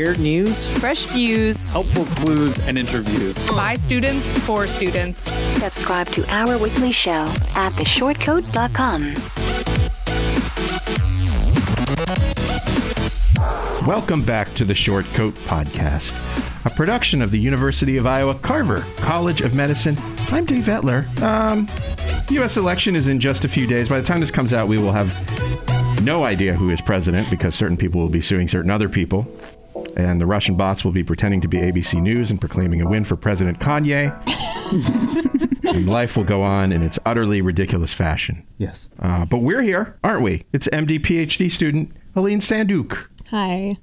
Weird news, fresh views, helpful clues, and interviews. by students for students. Subscribe to our weekly show at theshortcoat.com. Welcome back to the Short Coat Podcast, a production of the University of Iowa Carver College of Medicine. I'm Dave Etler. Um, U.S. election is in just a few days. By the time this comes out, we will have no idea who is president because certain people will be suing certain other people. And the Russian bots will be pretending to be ABC News and proclaiming a win for President Kanye. and life will go on in its utterly ridiculous fashion. Yes. Uh, but we're here, aren't we? It's MD PhD student Aline Sandouk. Hi.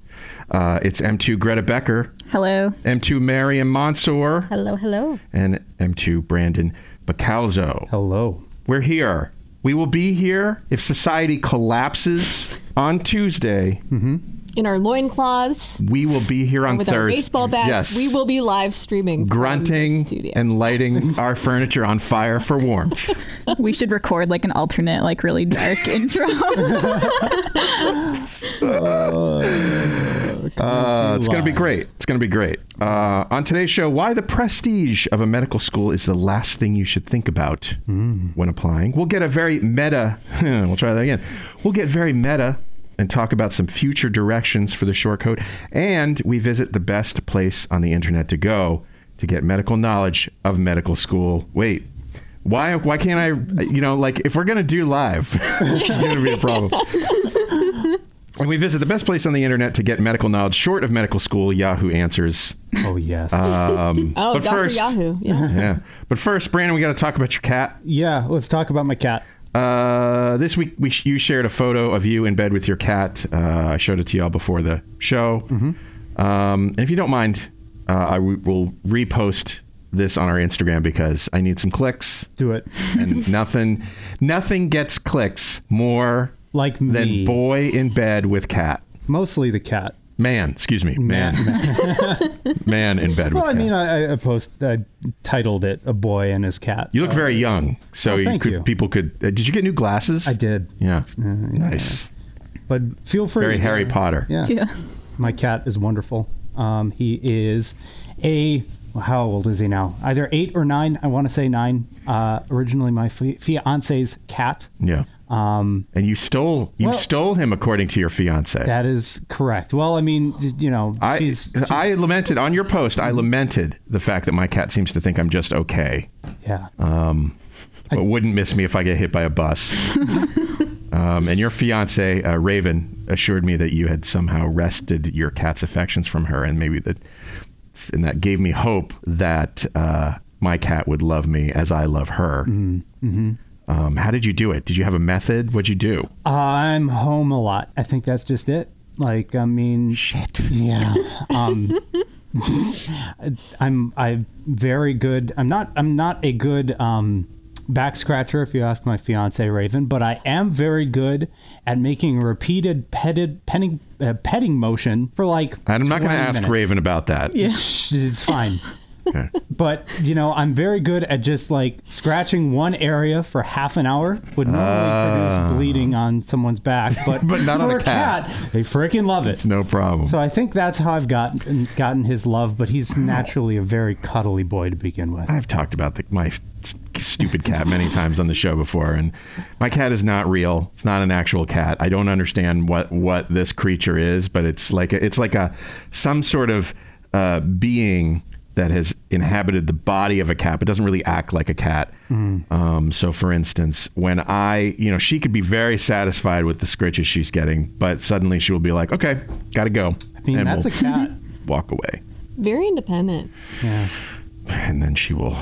Uh, it's M2 Greta Becker, Hello. M2 Mariam Mansour, Hello, hello. and M2 Brandon Bacalzo. Hello. We're here. We will be here if society collapses on Tuesday. In our loincloths, We will be here on with our baseball bats, Yes. we will be live streaming. grunting and lighting our furniture on fire for warmth. We should record like an alternate, like really dark intro. Uh, it's going to be great. It's going to be great. Uh, on today's show, why the prestige of a medical school is the last thing you should think about when applying. We'll get a very meta. we'll try that again. We'll get very meta and talk about some future directions for the Short Coat. And we visit the best place on the internet to go to get medical knowledge of medical school. Wait. Why, why can't I, you know, like if we're going to do live, this is going to be a problem. And we visit the best place on the internet to get medical knowledge short of medical school, Yahoo Answers. Oh yes. Um, Oh, but Dr. first, Yahoo. Yeah. Yeah. But first, Brandon, we got to talk about your cat. yeah. Let's talk about my cat. Uh, this week, we sh- you shared a photo of you in bed with your cat. Uh, I showed it to y'all before the show. Mm-hmm. Um, and if you don't mind, uh, I w- will repost this on our Instagram because I need some clicks. Do it. And nothing, nothing gets clicks more Like than me. boy in bed with cat. Mostly the cat. Man, excuse me, man, man, in bed Well, with I cat. mean, I, I post. I titled it "A Boy and His Cat." you look very young, so Oh, you could, you. people could. Uh, did you get new glasses? I did. Yeah, yeah. nice. But feel free. Very Harry Potter. Yeah. yeah. My cat is wonderful. Um, he is a. How old is he now? Either eight or nine. I want to say nine. Uh, originally, my fi- fiance's cat. Yeah. Um, And you stole you Well- stole him according to your fiance. that is correct. Well, I mean, you know, I she's, she's I lamented on your post. I lamented the fact that my cat seems to think I'm just okay, yeah. but wouldn't miss me if I get hit by a bus. um, and your fiance uh, Raven assured me that you had somehow wrested your cat's affections from her, and maybe that and that gave me hope that uh, my cat would love me as I love her. Mm-hmm. Um, how did you do it? Did you have a method? What'd you do? I'm home a lot. I think that's just it. Like, I mean, Shit. yeah. Um, I'm I'm very good. I'm not I'm not a good um, back scratcher if you ask my fiance Raven, but I am very good at making repeated petted petting uh, petting motion for like. And I'm not going to ask minutes. Raven about that. Yeah. It's fine. Okay. But you know, I'm very good at just like scratching one area for half an hour would normally produce bleeding on someone's back, but. But not for on a cat. they freaking love it. It's No problem. So I think that's how I've gotten gotten his love. But he's naturally a very cuddly boy to begin with. I've talked about the, my stupid cat many times on the show before, and my cat is not real. It's not an actual cat. I don't understand what what this creature is, but it's like a, it's like a some sort of uh, being that has inhabited the body of a cat, but doesn't really act like a cat. Um, so, for instance, when I, you know, she could be very satisfied with the scritches she's getting, but suddenly she will be like, "Okay, gotta go," I mean, and that's we'll a cat. walk away. Very independent. Yeah. and then she will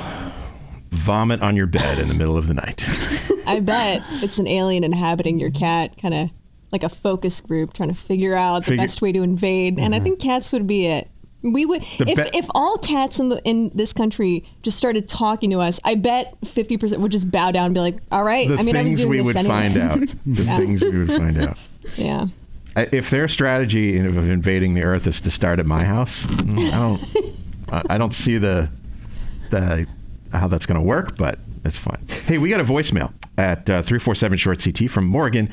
vomit on your bed in the middle of the night. I bet it's an alien inhabiting your cat, kind of like a focus group trying to figure out the Figure- best way to invade. And I think cats would be it. We would The if, be- if all cats in the in this country just started talking to us. I bet fifty percent would just bow down and be like, "All right." The I mean, I was things doing we would anyway. find out. The things we would find out. yeah. If their strategy of invading the Earth is to start at my house, mm, I don't, I- don't see the, the how that's going to work, but that's fine. Hey, we got a voicemail at uh, three four seven short CT from Morgan,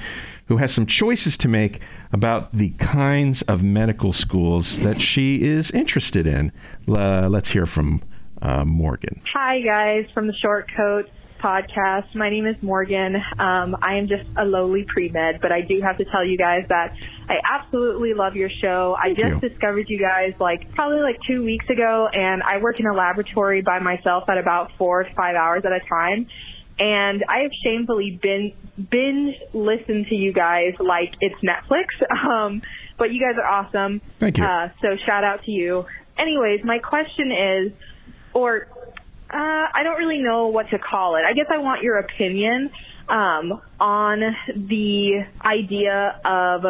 who has some choices to make about the kinds of medical schools that she is interested in. Uh, let's hear from uh, Morgan. Hi, guys, from the Short Coats podcast. My name is Morgan. Um, I am just a lowly pre med, but I do have to tell you guys that I absolutely love your show. I just you. discovered you guys like probably like two weeks ago, and I work in a laboratory by myself at about four to five hours at a time. And I have shamefully been binge listened to you guys like it's Netflix. Um, but you guys are awesome. Thank you. Uh, so shout out to you. Anyways, my question is, or uh, I don't really know what to call it. I guess I want your opinion um, on the idea of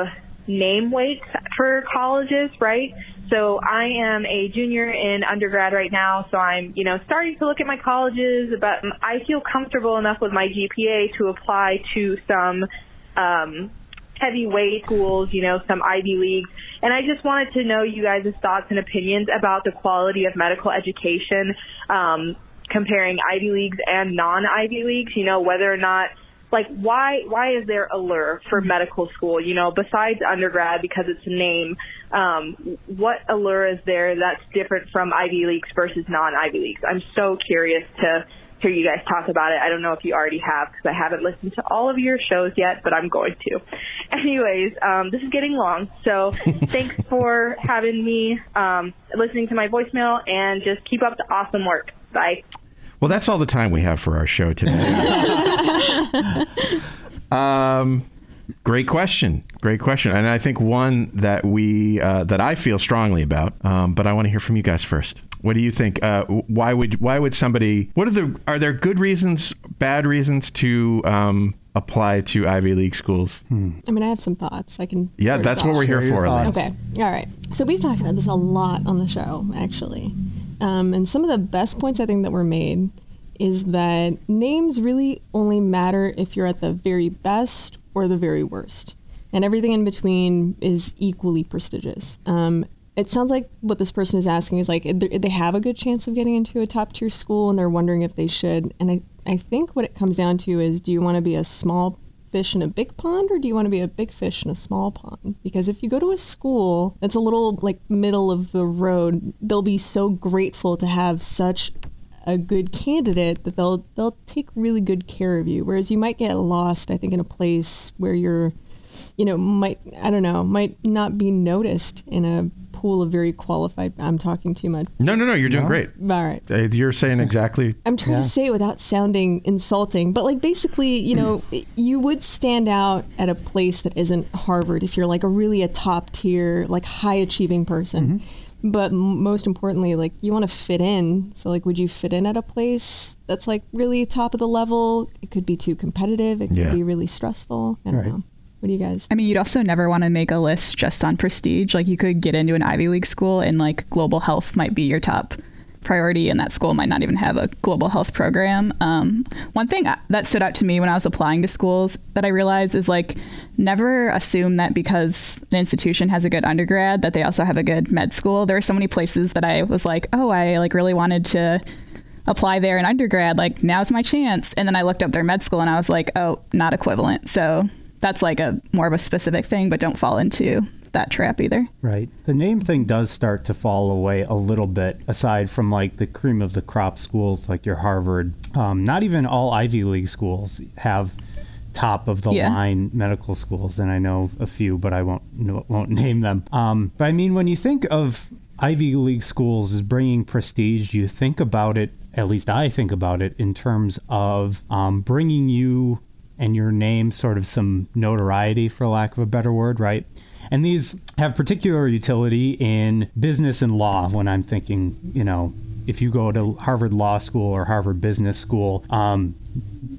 name weights for colleges, right? So I am a junior in undergrad right now, so I'm, you know, starting to look at my colleges, but I feel comfortable enough with my GPA to apply to some um, heavyweight schools, you know, some Ivy Leagues. And I just wanted to know you guys' thoughts and opinions about the quality of medical education, um, comparing Ivy Leagues and non-Ivy Leagues, you know, whether or not like why why is there allure for medical school? You know besides undergrad because it's a name um, what allure is there that's different from ivy leagues versus non ivy leagues? I'm so curious to hear you guys talk about it. I don't know if you already have because i haven't listened to all of your shows yet but i'm going to. Anyways um, this is getting long so thanks for having me um, listening to my voicemail and just keep up the awesome work. Bye Well, that's all the time we have for our show today. um, great question. Great question. And I think one that we uh, that I feel strongly about. Um, but I want to hear from you guys first. What do you think? Uh, why would why would somebody? What are the are there good reasons, bad reasons to um, apply to Ivy League schools? I mean, I have some thoughts. I can. Yeah, that's what we're here for. Okay. All right. So we've talked about this a lot on the show, actually. Um, and some of the best points I think that were made is that names really only matter if you're at the very best or the very worst. And everything in between is equally prestigious. Um, it sounds like what this person is asking is like they have a good chance of getting into a top tier school and they're wondering if they should. And I, I think what it comes down to is do you want to be a small fish in a big pond or do you want to be a big fish in a small pond? Because if you go to a school that's a little like middle of the road, they'll be so grateful to have such a good candidate that they'll they'll take really good care of you. Whereas you might get lost, I think, in a place where you're, you know, might I don't know, might not be noticed in a pool of very qualified. I'm talking too much. No, no, no. You're doing great. All right. Uh, You're saying exactly. I'm trying to say it without sounding insulting, but like basically, you know, you would stand out at a place that isn't Harvard if you're like a really a top tier, like high achieving person. But most importantly, like you want to fit in. So like, would you fit in at a place that's like really top of the level? It could be too competitive. It could Yeah. be really stressful. I don't Right. know. What do you guys? I mean, you'd also never want to make a list just on prestige. Like, you could get into an Ivy League school, and like global health might be your top priority, and that school might not even have a global health program. Um, one thing that stood out to me when I was applying to schools that I realized is like never assume that because an institution has a good undergrad that they also have a good med school. There are so many places that I was like, oh, I like really wanted to apply there in undergrad like now's my chance and then i looked up their med school and i was like oh not equivalent so that's like a more of a specific thing but don't fall into that trap either Right. The name thing does start to fall away a little bit, aside from like the cream of the crop schools like your Harvard. Um, not even all Ivy League schools have top of the Yeah. line medical schools, and I know a few, but I won't won't name them. Um, but I mean, when you think of Ivy League schools as bringing prestige, you think about it. At least I think about it in terms of um, bringing you and your name sort of some notoriety, for lack of a better word, right? And these have particular utility in business and law when I'm thinking, you know, if you go to Harvard Law School or Harvard Business School, um,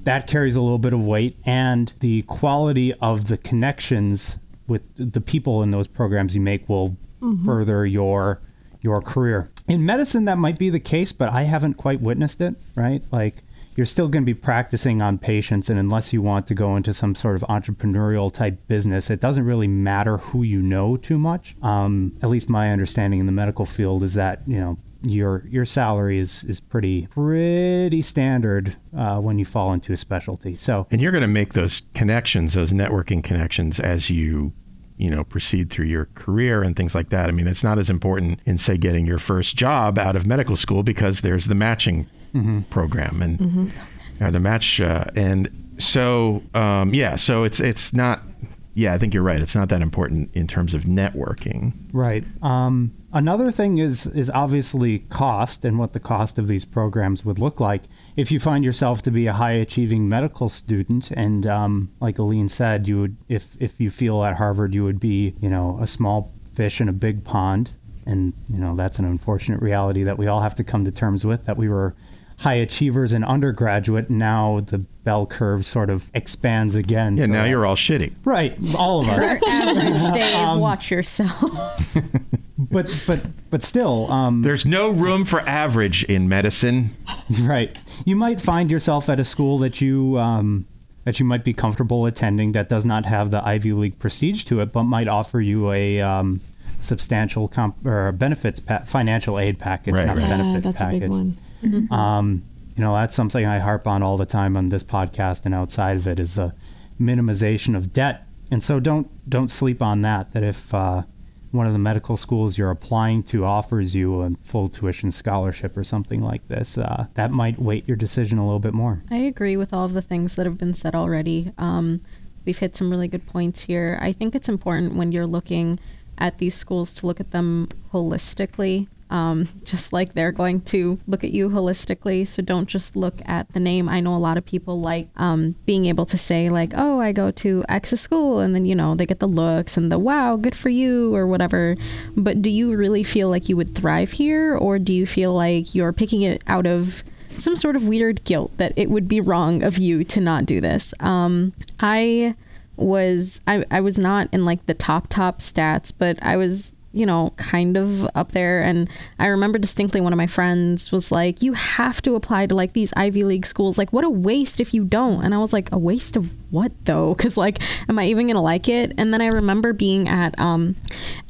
that carries a little bit of weight. And the quality of the connections with the people in those programs you make will further your your career. In medicine, that might be the case, but I haven't quite witnessed it, right? Like, you're still going to be practicing on patients, and unless you want to go into some sort of entrepreneurial type business, it doesn't really matter who you know too much. Um, at least my understanding in the medical field is that, you know, your your salary is is pretty pretty standard uh, when you fall into a specialty. So And you're going to make those connections, those networking connections, as you you know proceed through your career and things like that. I mean, it's not as important in say getting your first job out of medical school because there's the matching program and or the match uh, and so um, yeah, so it's it's not. Yeah, I think you're right. It's not that important in terms of networking. Right. Um, another thing is is obviously cost and what the cost of these programs would look like. If you find yourself to be a high achieving medical student, and um, like Aline said, you would if if you feel at Harvard you would be you know a small fish in a big pond, and you know that's an unfortunate reality that we all have to come to terms with. That we were high achievers in undergraduate, now the bell curve sort of expands again. Yeah, for now all- you're all shitty. right. All of us. Average, Dave. watch yourself. but but but still, um, There's no room for average in medicine. right. You might find yourself at a school that you um, that you might be comfortable attending that does not have the Ivy League prestige to it, but might offer you a um, substantial comp- or benefits pa- financial aid package, Right, not right. Yeah, benefits that's package. One. Um, you know, that's something I harp on all the time on this podcast and outside of it is the minimization of debt. And so don't don't sleep on that. That if uh, one of the medical schools you're applying to offers you a full tuition scholarship or something like this, uh, that might weight your decision a little bit more. I agree with all of the things that have been said already. Um, we've hit some really good points here. I think it's important when you're looking at these schools to look at them holistically, um, just like they're going to look at you holistically. So don't just look at the name. I know a lot of people like um, being able to say, like, oh, I go to X school, and then, you know, they get the looks and the wow, good for you, or whatever. But do you really feel like you would thrive here, or do you feel like you're picking it out of some sort of weird guilt that it would be wrong of you to not do this. Um, I was I, I was not in like the top top stats, but I was you know kind of up there. And I remember distinctly one of my friends was like you have to apply to like these Ivy League schools. Like what a waste if you don't. And I was like a waste of what though? Cuz like am I even going to like it? And then I remember being at um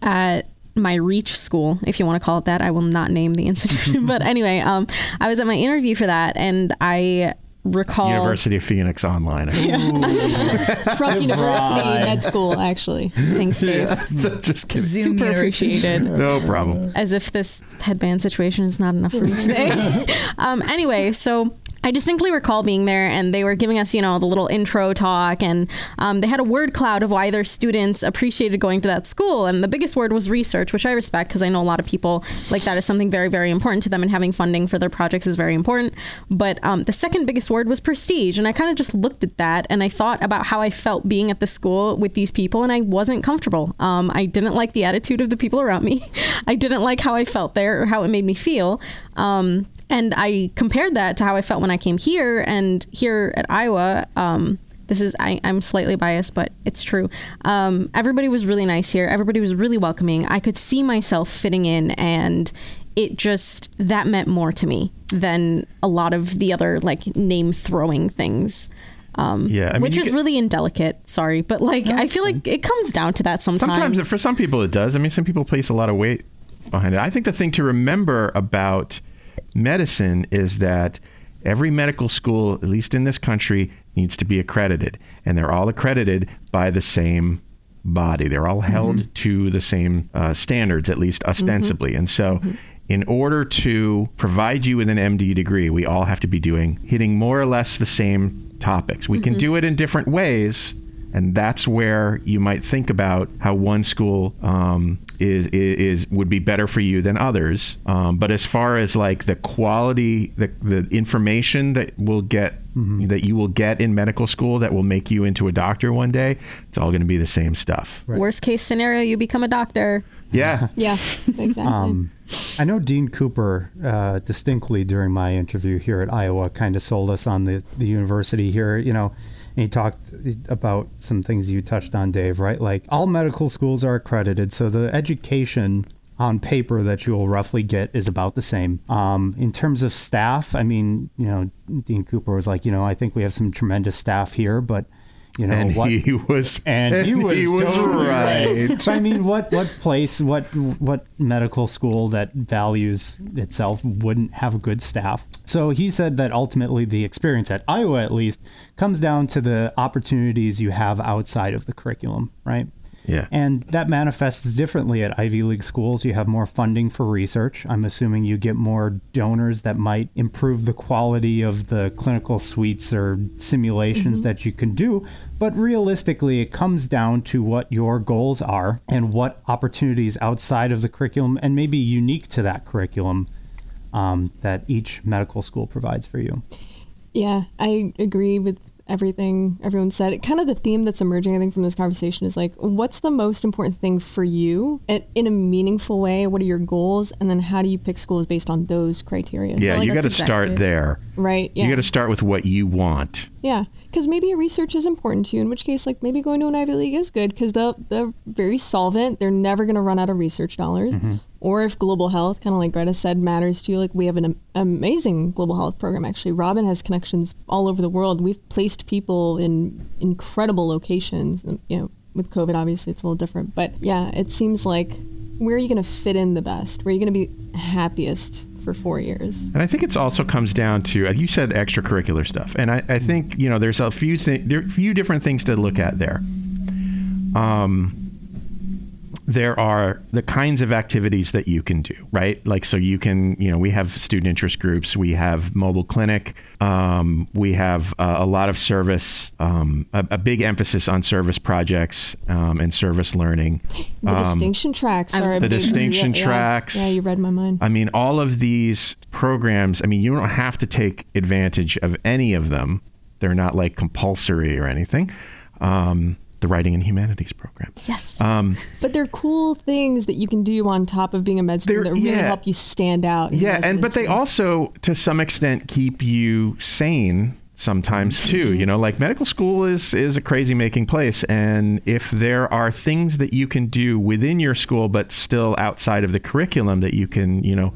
at my reach school if you want to call it that. I will not name the institution. But anyway um i was at my interview for that and i recall University of Phoenix Online. Trump University Med School, actually. thanks dave Just kidding. Zoom super appreciated No problem. as if this headband situation is not enough for me today. um, anyway, so I distinctly recall being there and they were giving us, you know, the little intro talk and um, they had a word cloud of why their students appreciated going to that school. And the biggest word was research, which I respect because I know a lot of people like that is something very, very important to them and having funding for their projects is very important. But um, the second biggest word was prestige. And I kind of just looked at that and I thought about how I felt being at the school with these people and I wasn't comfortable. Um, I didn't like the attitude of the people around me. I didn't like how I felt there or how it made me feel. Um, and I compared that to how I felt when I came here. And here at Iowa, um, this is I, I'm slightly biased, but it's true. Um, everybody was really nice here. Everybody was really welcoming. I could see myself fitting in, and it just that meant more to me than a lot of the other like name throwing things. Um, Yeah, I mean, which is get- really indelicate. Sorry, but like I feel like it comes down to that sometimes. Sometimes, for some people, it does. I mean, some people place a lot of weight behind it. I think the thing to remember about medicine is that every medical school, at least in this country, needs to be accredited, and they're all accredited by the same body. They're all held to the same uh, standards, at least ostensibly. And so, in order to provide you with an MD degree, we all have to be doing hitting more or less the same topics. We can do it in different ways, and that's where you might think about how one school um, is, is is would be better for you than others. Um, but as far as like the quality, the the information that will get that you will get in medical school that will make you into a doctor one day, it's all going to be the same stuff. Worst case scenario, you become a doctor. Yeah. Yeah, exactly. Um, I know Dean Cooper uh, distinctly during my interview here at Iowa kind of sold us on the, the university here, you know, and he talked about some things you touched on, Dave, right? Like all medical schools are accredited, so the education on paper that you'll roughly get is about the same. Um, in terms of staff, I mean, you know, Dean Cooper was like, you know, I think we have some tremendous staff here, but you know and what? he was and he was, he was totally right. I mean, what what place, what what medical school that values itself wouldn't have a good staff? So he said that ultimately the experience at Iowa, at least, comes down to the opportunities you have outside of the curriculum, right? Yeah. And that manifests differently at Ivy League schools. You have more funding for research. I'm assuming you get more donors that might improve the quality of the clinical suites or simulations that you can do. But realistically, it comes down to what your goals are and what opportunities outside of the curriculum and maybe unique to that curriculum um, that each medical school provides for you. Yeah, I agree with everything everyone said. Kind of the theme that's emerging, I think, from this conversation is like, what's the most important thing for you and in a meaningful way? What are your goals? And then how do you pick schools based on those criteria? Yeah, So, like, you got to that's start there. Right. Yeah. You got to start with what you want. Yeah, because maybe your research is important to you. In which case, like maybe going to an Ivy League is good because they're they're very solvent. They're never going to run out of research dollars. Mm-hmm. Or if global health, kind of like Greta said, matters to you, like we have an amazing global health program. Actually, Robin has connections all over the world. We've placed people in incredible locations. and, You know, with COVID, obviously it's a little different, but yeah, it seems like where are you going to fit in the best? Where are you going to be happiest for four years? And I think it also comes down to you said extracurricular stuff, and I, I think you know there's a few thi- there few different things to look at there. Um, there are the kinds of activities that you can do, right? Like, so you can, you know, we have student interest groups, we have mobile clinic, um, we have uh, a lot of service, um, a, a big emphasis on service projects um, and service learning. The Um, distinction tracks are the distinction yeah, yeah. tracks. Yeah, you read my mind. I mean, all of these programs, I mean, you don't have to take advantage of any of them. They're not like compulsory or anything. Um, the Writing and Humanities program. Yes. Um, But they're cool things that you can do on top of being a med student that really yeah. help you stand out. in yeah, and but they also, to some extent, keep you sane sometimes too. You know, like medical school is is a crazy making place, and if there are things that you can do within your school, but still outside of the curriculum, that you can, you know,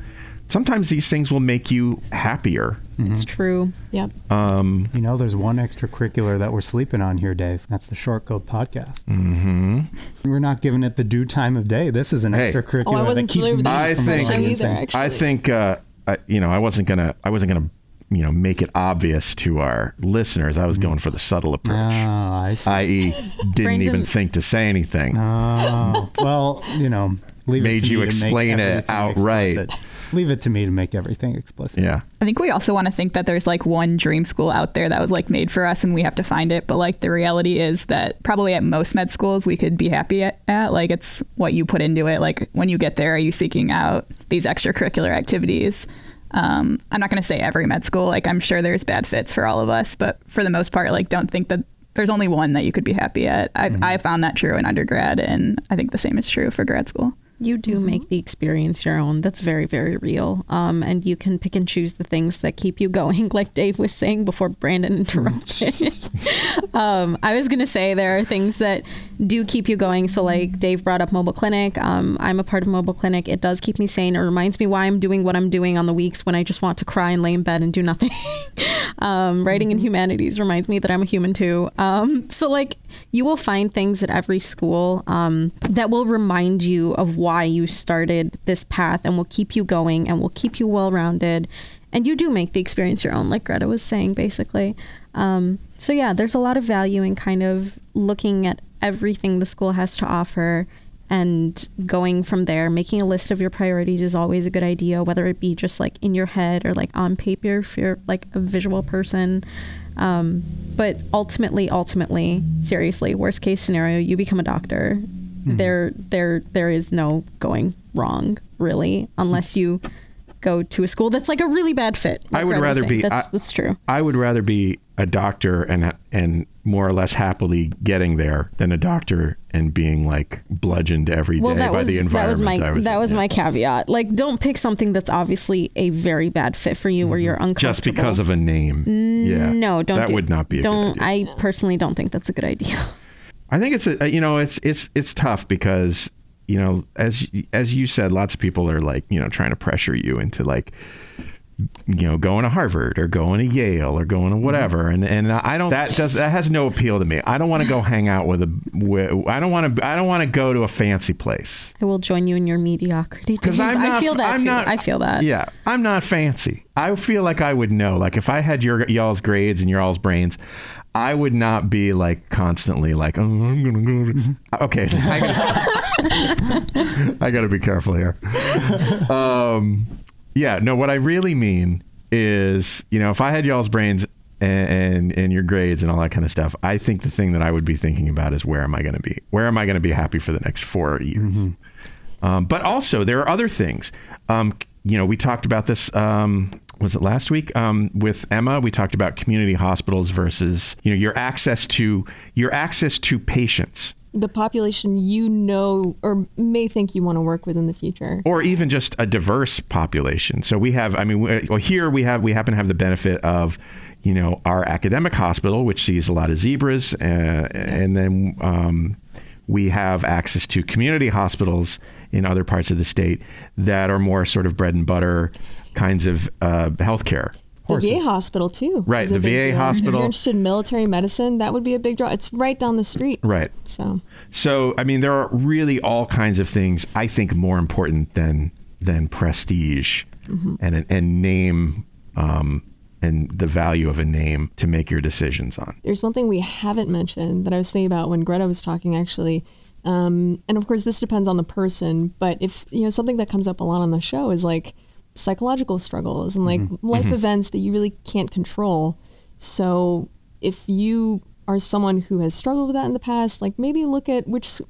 sometimes these things will make you happier. It's true. Yep. Um, You know, there's one extracurricular that we're sleeping on here, Dave. That's the Short Coat podcast. hmm We're not giving it the due time of day. This is an Hey. extracurricular Oh, I wasn't that keeps familiar with me I from think either, actually. I think uh, I, you know I wasn't gonna I wasn't gonna you know make it obvious to our listeners. I was going for the subtle approach, Oh, I see. i.e., didn't even think to say anything. Oh, well, you know, leave Made it to you me to make explain it outright. explicit. Leave it to me to make everything explicit. yeah, I think we also want to think that there's like one dream school out there that was like made for us and we have to find it. But like the reality is that probably at most med schools we could be happy at, at. Like it's what you put into it. Like when you get there, are you seeking out these extracurricular activities? Um, I'm not going to say every med school. Like I'm sure there's bad fits for all of us, but for the most part, like don't think that there's only one that you could be happy at. I've I found that true in undergrad, and I think the same is true for grad school. You do make the experience your own. That's very, very real. Um, and you can pick and choose the things that keep you going, like Dave was saying before Brandon interrupted. um, I was going to say there are things that do keep you going. So, like Dave brought up Mobile Clinic. Um, I'm a part of Mobile Clinic. It does keep me sane. It reminds me why I'm doing what I'm doing on the weeks when I just want to cry and lay in bed and do nothing. um, writing in humanities reminds me that I'm a human too. Um, so, like, you will find things at every school um, that will remind you of why you started this path and will keep you going and will keep you well rounded. And you do make the experience your own, like Greta was saying, basically. Um, so, yeah, there's a lot of value in kind of looking at everything the school has to offer and going from there. Making a list of your priorities is always a good idea, whether it be just like in your head or like on paper if you're like a visual person. Um, but ultimately, ultimately, seriously, worst case scenario, you become a doctor. There, there, there is no going wrong, really, unless you go to a school that's like a really bad fit. like I would rather be. That's, I, that's true. I would rather be a doctor and and more or less happily getting there than a doctor and being like bludgeoned every day Well, that by was the that was environment. my was that in, was yeah. my caveat. Like, don't pick something that's obviously a very bad fit for you, where mm-hmm. you're uncomfortable. just because of a name. yeah, No, don't. That do- would not be. A Don't. Good idea. I personally don't think that's a good idea. I think it's a you know it's it's it's tough because you know, as as you said, lots of people are like, you know, trying to pressure you into like you know, going to Harvard or going to Yale or going to mm-hmm. whatever, and and I don't that does that has no appeal to me. I don't want to go hang out with a. With, I don't want to. I don't want to go to a fancy place. I will join you in your mediocrity. Because I'm I feel that I'm too. Not, I feel that. Yeah, I'm not fancy. I feel like I would know. Like if I had your y'all's grades and your all's brains, I would not be like constantly like, oh, I'm gonna go. To... Mm-hmm. Okay, I gotta, I gotta be careful here. Um, yeah, no. What I really mean is, you know, if I had y'all's brains and, and, and your grades and all that kind of stuff, I think the thing that I would be thinking about is where am I going to be? Where am I going to be happy for the next four years? Um, but also, there are other things. Um, you know, we talked about this. Um, was it last week um, with Emma? We talked about community hospitals versus you know your access to your access to patients the population you know or may think you want to work with in the future. Or even just a diverse population. So we have i mean well, here we have we happen to have the benefit of you know our academic hospital which sees a lot of zebras uh, and then um, we have access to community hospitals in other parts of the state that are more sort of bread and butter kinds of uh, healthcare the VA hospital too. Right, the VA hospital. If you're interested in military medicine, that would be a big draw. It's right down the street. Right. So. So I mean, there are really all kinds of things I think more important than than prestige Mm-hmm. and and name. Um, and the value of a name to make your decisions on. There's one thing we haven't mentioned that I was thinking about when Greta was talking actually. Um, and of course, this depends on the person, but if, you know, something that comes up a lot on the show is like psychological struggles and like Mm-hmm. life Mhm. events that you really can't control. So if you are someone who has struggled with that in the past, like maybe look at which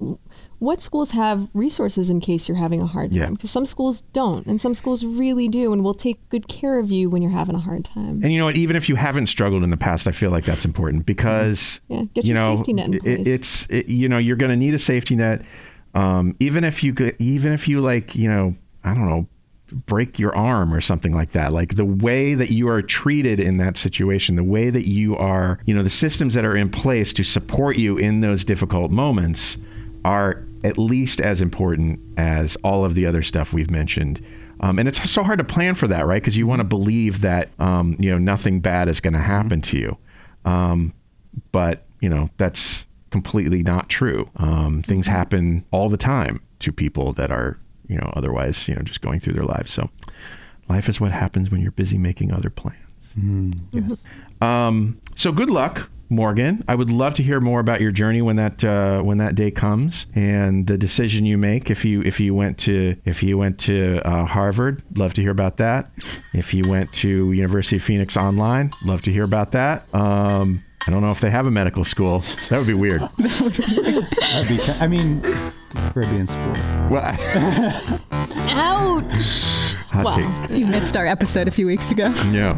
what schools have resources in case you're having a hard time Yeah. because some schools don't and some schools really do and will take good care of you when you're having a hard time. And you know what? Even if you haven't struggled in the past, I feel like that's important because Yeah, get you your know safety net in it- place. it's it, you know you're going to need a safety net. Um, even if you even if you like you know I don't know break your arm or something like that. Like the way that you are treated in that situation the way that you are you know the systems that are in place to support you in those difficult moments are at least as important as all of the other stuff we've mentioned. Um, and it's so hard to plan for that right? Because you want to believe that um, you know nothing bad is going to happen to you. Um, but you know that's completely not true. Um, things happen all the time to people that are you know otherwise you know just going through their lives so life is what happens when you're busy making other plans yes. um, so good luck Morgan, I would love to hear more about your journey when that uh, when that day comes and the decision you make. If you if you went to if you went to uh, Harvard, love to hear about that. If you went to University of Phoenix online, love to hear about that. Um, I don't know if they have a medical school. That would be weird. That'd be, I mean, Caribbean schools. Well, Ouch. Hot Wow. take. You missed our episode a few weeks ago. Yeah,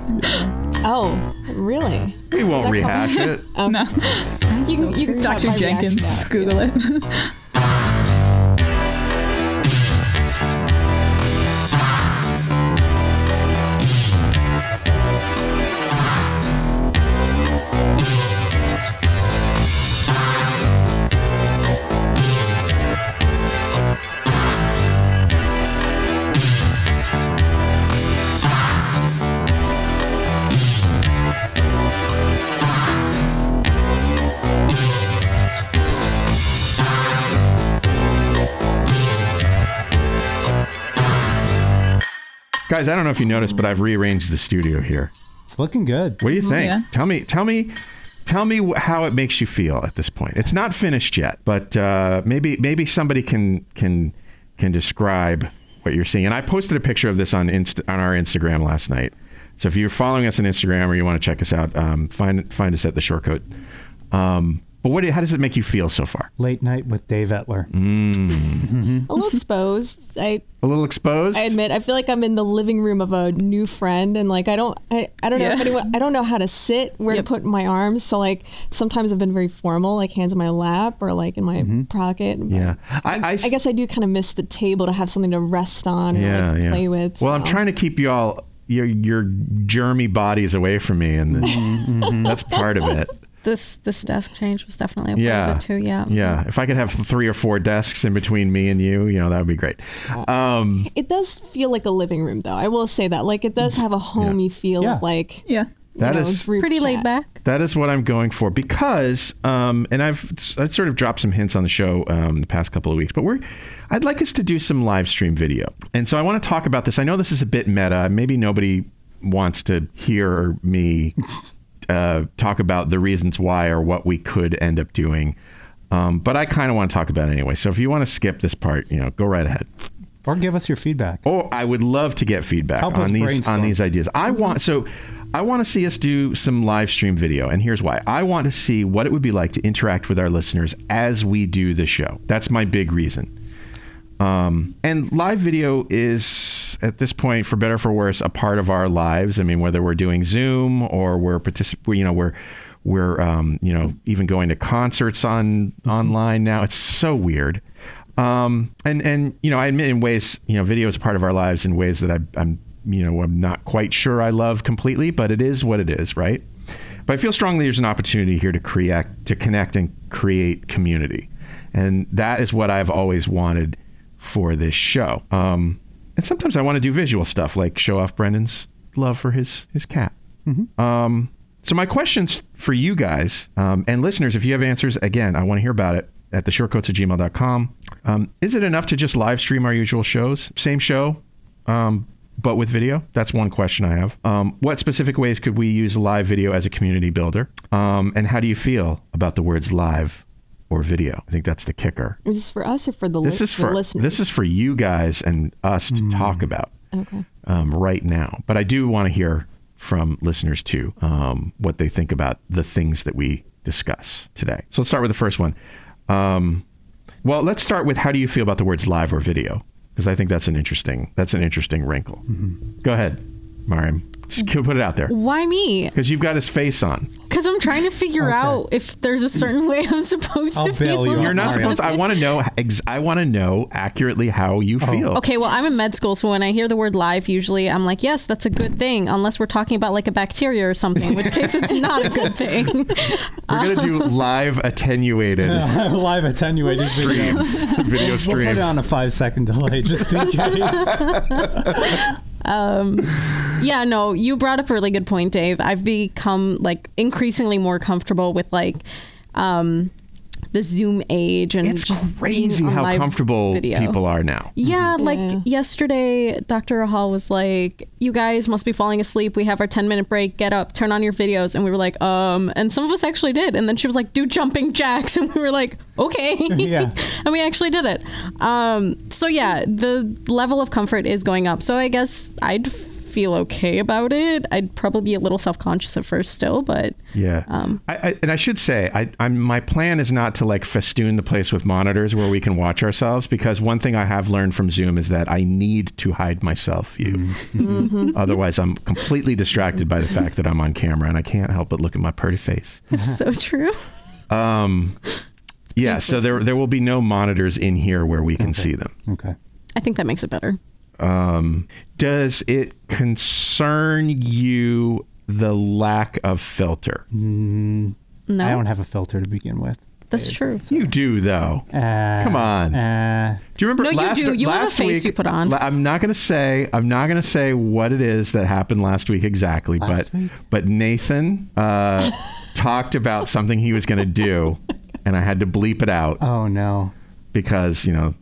Oh, really? we won't rehash called- it. Okay. No. You can, you can Dr. my reaction Jenkins, out. Google it. Guys, I don't know if you noticed, but I've rearranged the studio here. It's looking good. What do you think? Yeah. Tell me, tell me, tell me how it makes you feel at this point. It's not finished yet, but uh, maybe maybe somebody can can can describe what you're seeing. And I posted a picture of this on Inst- on our Instagram last night. So if you're following us on Instagram or you want to check us out, um, find find us at the Shortcoat. Um, but what? How does it make you feel so far? Late night with Dave Etler. A little exposed. I A little exposed. I admit I feel like I'm in the living room of a new friend and like I don't I, I don't know if anyone I don't know how to sit, where Yep. to put my arms. So like sometimes I've been very formal, like hands in my lap or like in my pocket. Mm-hmm. yeah, I, I, I guess I do kind of miss the table to have something to rest on and yeah, like yeah. play with. Well, I'm trying to keep you all your your germy bodies away from me, and then that's part of it. This this desk change was definitely a part Yeah. of it too. Yeah. Yeah. If I could have three or four desks in between me and you, you know, that would be great. Um, It does feel like a living room, though. I will say that. Like, it does have a homey feel Yeah. of like Yeah. That know, is- group Pretty laid back. That is what I'm going for because, um, and I've, I've sort of dropped some hints on the show um, the past couple of weeks, but we're, I'd like us to do some live stream video, and so I want to talk about this. I know this is a bit meta. Maybe nobody wants to hear me uh, talk about the reasons why or what we could end up doing, um, but I kind of want to talk about it anyway. So if you want to skip this part, you know, go right ahead. Or give us your feedback. Oh, I would love to get feedback Help on these brainstorm. on these ideas. I want so I want to see us do some live stream video, and here's why. I want to see what it would be like to interact with our listeners as we do the show. That's my big reason. Um, and live video is at this point, for better or for worse, a part of our lives. I mean, whether we're doing Zoom or we're particip- you know, we're we're um, you know even going to concerts on online now. It's so weird. Um, and and you know, I admit in ways, you know, video is part of our lives in ways that I, I'm you know I'm not quite sure I love completely, but it is what it is, right? But I feel strongly there's an opportunity here to create, to connect and create community, and that is what I've always wanted for this show. Um, and sometimes I want to do visual stuff, like show off Brandon's love for his his cat. Um, so my questions for you guys um, and listeners, if you have answers, again, I want to hear about it at the shortcoats at gmail.com. Um, is it enough to just live stream our usual shows? Same show, um, but with video? That's one question I have. Um, what specific ways could we use live video as a community builder? Um, and how do you feel about the words live or video? I think that's the kicker. Is this for us or for the, This li- is the for listeners? this is for you guys and us to talk about okay. um, right now. But I do want to hear from listeners too um, what they think about the things that we discuss today. So let's start with the first one. Um, well, let's start with how do you feel about the words live or video? Because I think that's an interesting that's an interesting wrinkle. Go ahead, Mariam. Just put it out there. Why me? Because you've got his face on. Because I'm trying to figure Okay. out if there's a certain way I'm supposed I'll to feel. You You're not Mariam. supposed. I want to know. Ex- I want to know accurately how you oh. feel. Okay, well, I'm in med school, so when I hear the word live, usually I'm like, yes, that's a good thing, unless we're talking about like a bacteria or something, in which case it's not a good thing. We're gonna do live attenuated Live attenuated video. streams, video We'll put streams. it on a five second delay just in case. Yeah, no, you brought up a really good point, Dave. I've become like increasingly more comfortable with like um, the Zoom age and It's just crazy how comfortable video. people are now. Yeah, like Yeah. yesterday, Dr. Rahal was like, "You guys must be falling asleep. We have our ten minute break. Get up, turn on your videos." And we were like, "Um," and some of us actually did. And then she was like, "Do jumping jacks," and we were like, "Okay." Yeah. and we actually did it. Um, so yeah, the level of comfort is going up. So I guess I'd feel okay about it. I'd probably be a little self conscious at first still, but Yeah, Um, I, I, and I should say, I, I'm my plan is not to like festoon the place with monitors where we can watch ourselves because one thing I have learned from Zoom is that I need to hide myself You, Mm-hmm. Otherwise, I'm completely distracted by the fact that I'm on camera and I can't help but look at my pretty face. it's so true. Um, yeah, so there there will be no monitors in here where we can see them. Okay. I think that makes it better. Um, does it concern you the lack of filter? No, I don't have a filter to begin with. that's true. You do though. Uh, Come on. Uh, Do you remember No, you last, do. You have a face week? you put on. I'm not going to say. I'm not going to say what it is that happened last week exactly, Last but week? but Nathan uh, talked about something he was going to do, and I had to bleep it out oh no. because you know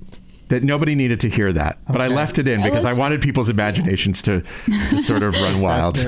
that nobody needed to hear that. But I left it in because I wanted people's imaginations to to sort of run wild.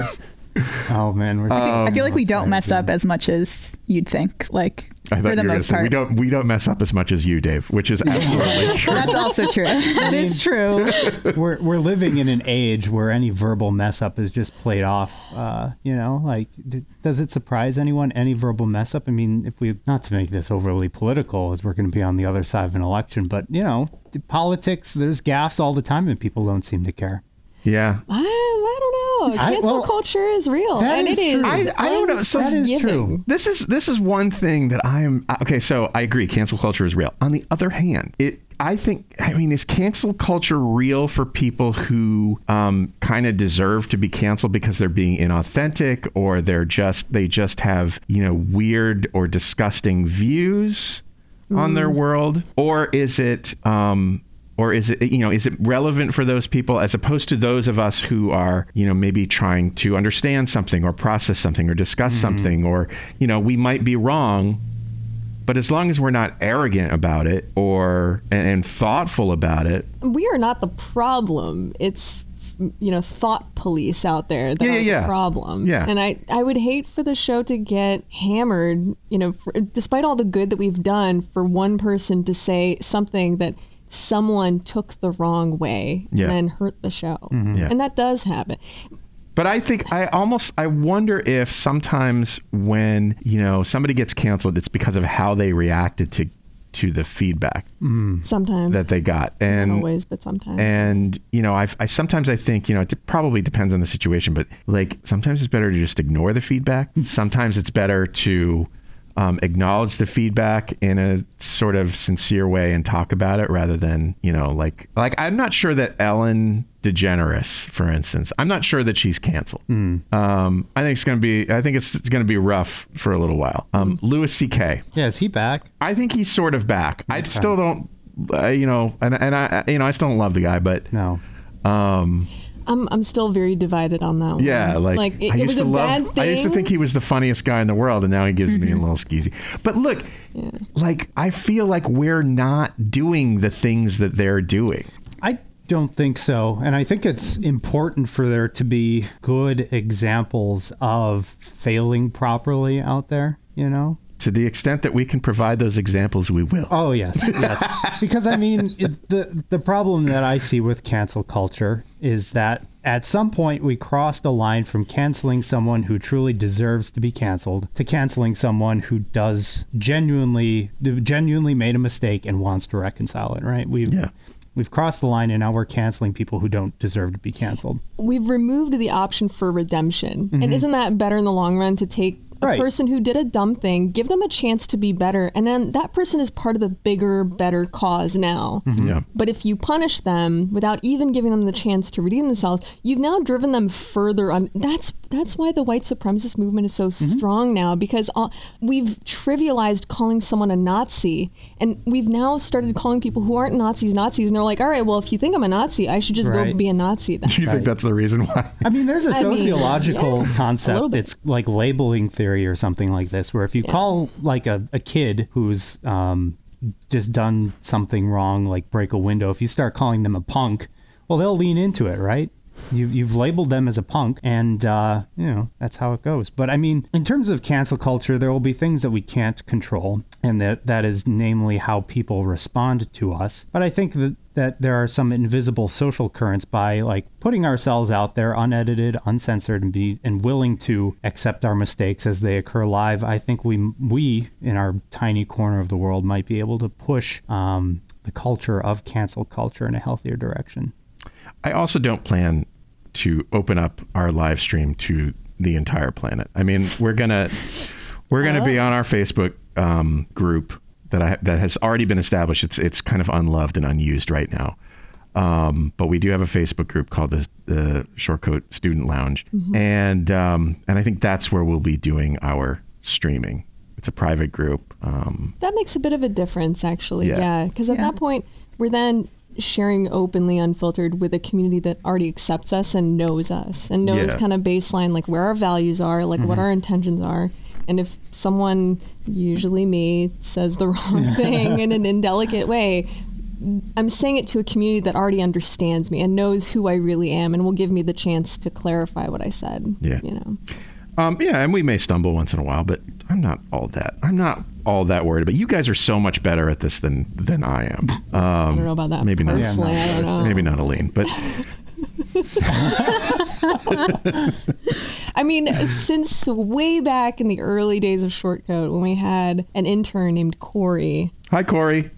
Oh man. We're I feel like we don't mess up as much as you'd think. Like I thought for the most part. we don't we don't mess up as much as you, Dave, which is absolutely true. That's also true. That is true. we're we're living in an age where any verbal mess up is just played off. Uh, you know, like d- does it surprise anyone any verbal mess up? I mean, if we not to make this overly political, as we're going to be on the other side of an election, but you know, politics there's gaffes all the time, and people don't seem to care. Yeah. I, I don't know. I- Cancel well, culture is real, and is it is. I- I don't know. So that is true. This is this is one thing that I am okay. So I agree, cancel culture is real. On the other hand, it I think, I mean, is cancel culture real for people who um, kind of deserve to be canceled because they're being inauthentic or they're just, they just have, you know, weird or disgusting views on their world? Or is it, um, or is it you know is it relevant for those people as opposed to those of us who are you know maybe trying to understand something or process something or discuss mm-hmm. something or you know we might be wrong but as long as we're not arrogant about it or and, and thoughtful about it we are not the problem. It's you know thought police out there that Yeah, are yeah, yeah. the problem. Yeah. And I I would hate for the show to get hammered. You know, for, despite all the good that we've done, for one person to say something that someone took the wrong way Yeah. and then hurt the show. Mm-hmm. Yeah. And that does happen. But I think I almost I wonder if sometimes when you know somebody gets canceled, it's because of how they reacted to to the feedback mm-hmm. Sometimes. that they got, and Not always, but sometimes. and you know I, I sometimes I think you know it probably depends on the situation, but like sometimes it's better to just ignore the feedback. sometimes it's better to um, acknowledge the feedback in a sort of sincere way and talk about it rather than you know like like I'm not sure that Ellen DeGeneres, for instance, I'm not sure that she's canceled. Um, I think it's gonna be I think it's, it's gonna be rough for a little while. Um, Louis C.K. Yeah, is he back? I think he's sort of back. I still don't, uh, you know, and, and I, you know, I still don't love the guy, but No. um, I'm I'm still very divided on that one. yeah, like, it, I it used was to a love. bad thing. I used to think he was the funniest guy in the world, and now he gives me a mm-hmm. little skeezy. But look, like I feel like we're not doing the things that they're doing. I don't think so. And I think it's important for there to be good examples of failing properly out there, you know? To the extent that we can provide those examples, we will. Oh yes, yes. because I mean, it, the the problem that I see with cancel culture is that at some point we crossed a line from canceling someone who truly deserves to be canceled to canceling someone who does genuinely genuinely made a mistake and wants to reconcile it. Right? We've Yeah. we've crossed the line, and now we're canceling people who don't deserve to be canceled. we've removed the option for redemption. And mm-hmm. isn't that better in the long run to take a. Right. person who did a dumb thing, give them a chance to be better, and then that person is part of the bigger, better cause now. Mm-hmm. Yeah. But if you punish them without even giving them the chance to redeem themselves, you've now driven them further on. That's that's why the white supremacist movement is so Mm-hmm. strong now because all, we've trivialized calling someone a Nazi, and we've now started calling people who aren't Nazis Nazis, and they're like, all right, well, if you think I'm a Nazi, I should just go be a Nazi then. Do you think that's the reason why? I mean, there's a I mean, sociological yeah, concept. bit. It's like labeling theory or something like this, where if you call like a, a kid who's um, just done something wrong, like break a window, if you start calling them a punk, well, they'll lean into it, right? You, you've labeled them as a punk, and uh, you know that's how it goes. But I mean, in terms of cancel culture, there will be things that we can't control, and that that is namely how people respond to us. But I think that that there are some invisible social currents by like putting ourselves out there unedited, uncensored, and be and willing to accept our mistakes as they occur live. I think we we in our tiny corner of the world might be able to push um, the culture of cancel culture in a healthier direction. I also don't plan to open up our live stream to the entire planet. I mean, we're gonna we're gonna be on our Facebook um, group that I that has already been established. It's it's kind of unloved and unused right now. Um, but we do have a Facebook group called the, the Short Coat Student Lounge, and um, and I think that's where we'll be doing our streaming. It's a private group. Um, That makes a bit of a difference, actually. Yeah. Yeah, because at Yeah. that point, we're then sharing openly, unfiltered with a community that already accepts us and knows us and knows Yeah. Mm-hmm. kind of baseline, like where our values are, like what our intentions are. And if someone, usually me, says the wrong thing in an indelicate way, I'm saying it to a community that already understands me and knows who I really am and will give me the chance to clarify what I said. Yeah. You know. Um, yeah, and we may stumble once in a while, but I'm not all that. I'm not all that worried. But you guys are so much better at this than than I am. Um, I don't know about that maybe not. personally. I don't know. Maybe not Aline, but I mean, since way back in the early days of Short Coat, when we had an intern named Corey, hi Corey.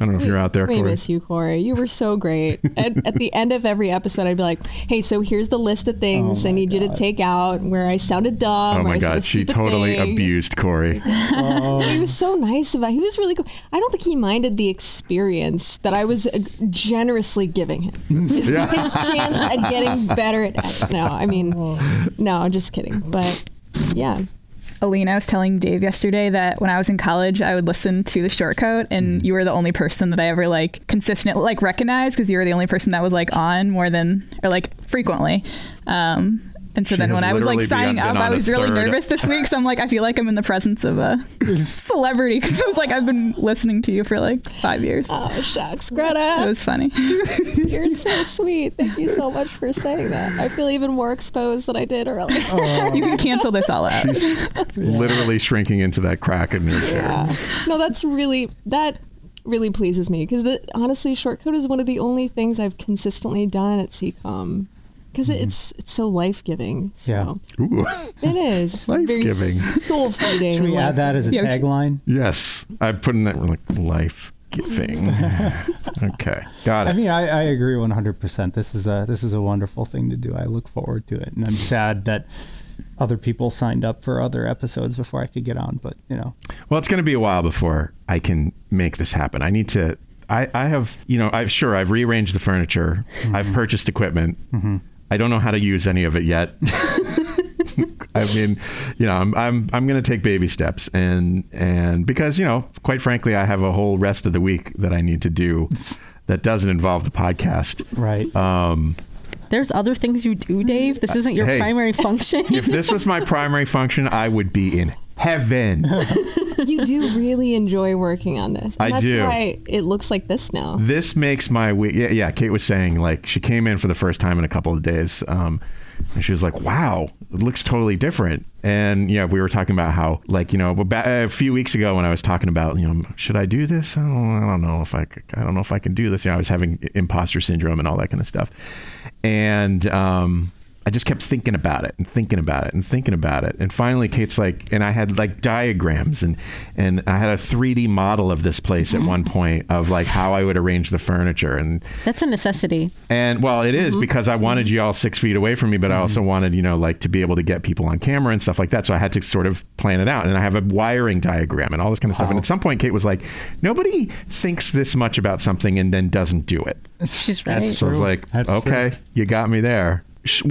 I don't know if you're out there, We Corey. miss you, Corey. You were so great. at, at the end of every episode, I'd be like, "Hey, so here's the list of things I need you to take out where I sounded dumb." Oh my I God, she totally thing." abused Corey. he was so nice about. He was really cool. I don't think he minded the experience that I was uh, generously giving him. His, Yeah. his chance at getting better at. No, I mean, no, I'm just kidding. But yeah, Aline, I was telling Dave yesterday that when I was in college, I would listen to the short coat, Mm. and you were the only person that I ever like consistently like recognized because you were the only person that was like on more than or like frequently. Um, and so She then when I was like signing up, I was really third. nervous this week. So I'm like, I feel like I'm in the presence of a celebrity because I was like I've been listening to you for like five years. oh shucks, Greta. It was funny. you're so sweet. Thank you so much for saying that. I feel even more exposed than I did earlier. you can cancel this all out. She's Literally shrinking into that crack in your chair. Yeah. No, that's really that really pleases me because honestly, Short Coat is one of the only things I've consistently done at CCOM because mm-hmm. it's it's so life giving. So Yeah. Ooh. it is. It's Life-giving. soul feeding. Should we add that as a Yeah, tagline? Yes, I put in that like life giving. okay, got it. I mean, I, I agree 100%. This is a this is a wonderful thing to do. I look forward to it, and I'm sad that other people signed up for other episodes before I could get on. But you know, Well, it's going to be a while before I can make this happen. I need to. I, I have, you know, I've sure I've rearranged the furniture. Mm-hmm. I've purchased equipment. Mm-hmm. I don't know how to use any of it yet. I mean, you know, I'm I'm I'm going to take baby steps, and and because you know, quite frankly, I have a whole rest of the week that I need to do that doesn't involve the podcast. right? Um, There's other things you do, Dave. This isn't your Hey. primary function. if this was my primary function, I would be in heaven. you do really enjoy working on this. And I that's do. Why it looks like this now. this makes my week. Yeah, yeah. Kate was saying like she came in for the first time in a couple of days, um, and she was like, "Wow, it looks totally different." And yeah, we were talking about how like you know a few weeks ago when I was talking about you know should I do this? I don't, I don't know if I I don't know if I can do this. You know, I was having imposter syndrome and all that kind of stuff, and. um I just kept thinking about it and thinking about it and thinking about it. And finally Kate's like and I had like diagrams and and I had a 3D model of this place at mm-hmm. one point of like how I would arrange the furniture and That's a necessity. and well it is mm-hmm. because I wanted mm-hmm. you all six feet away from me, but I also wanted, you know, like to be able to get people on camera and stuff like that. So I had to sort of plan it out. And I have a wiring diagram and all this kind of stuff. And oh. at some point Kate was like, Nobody thinks this much about something and then doesn't do it. She's right. That's So I was like, That's okay, you got me there.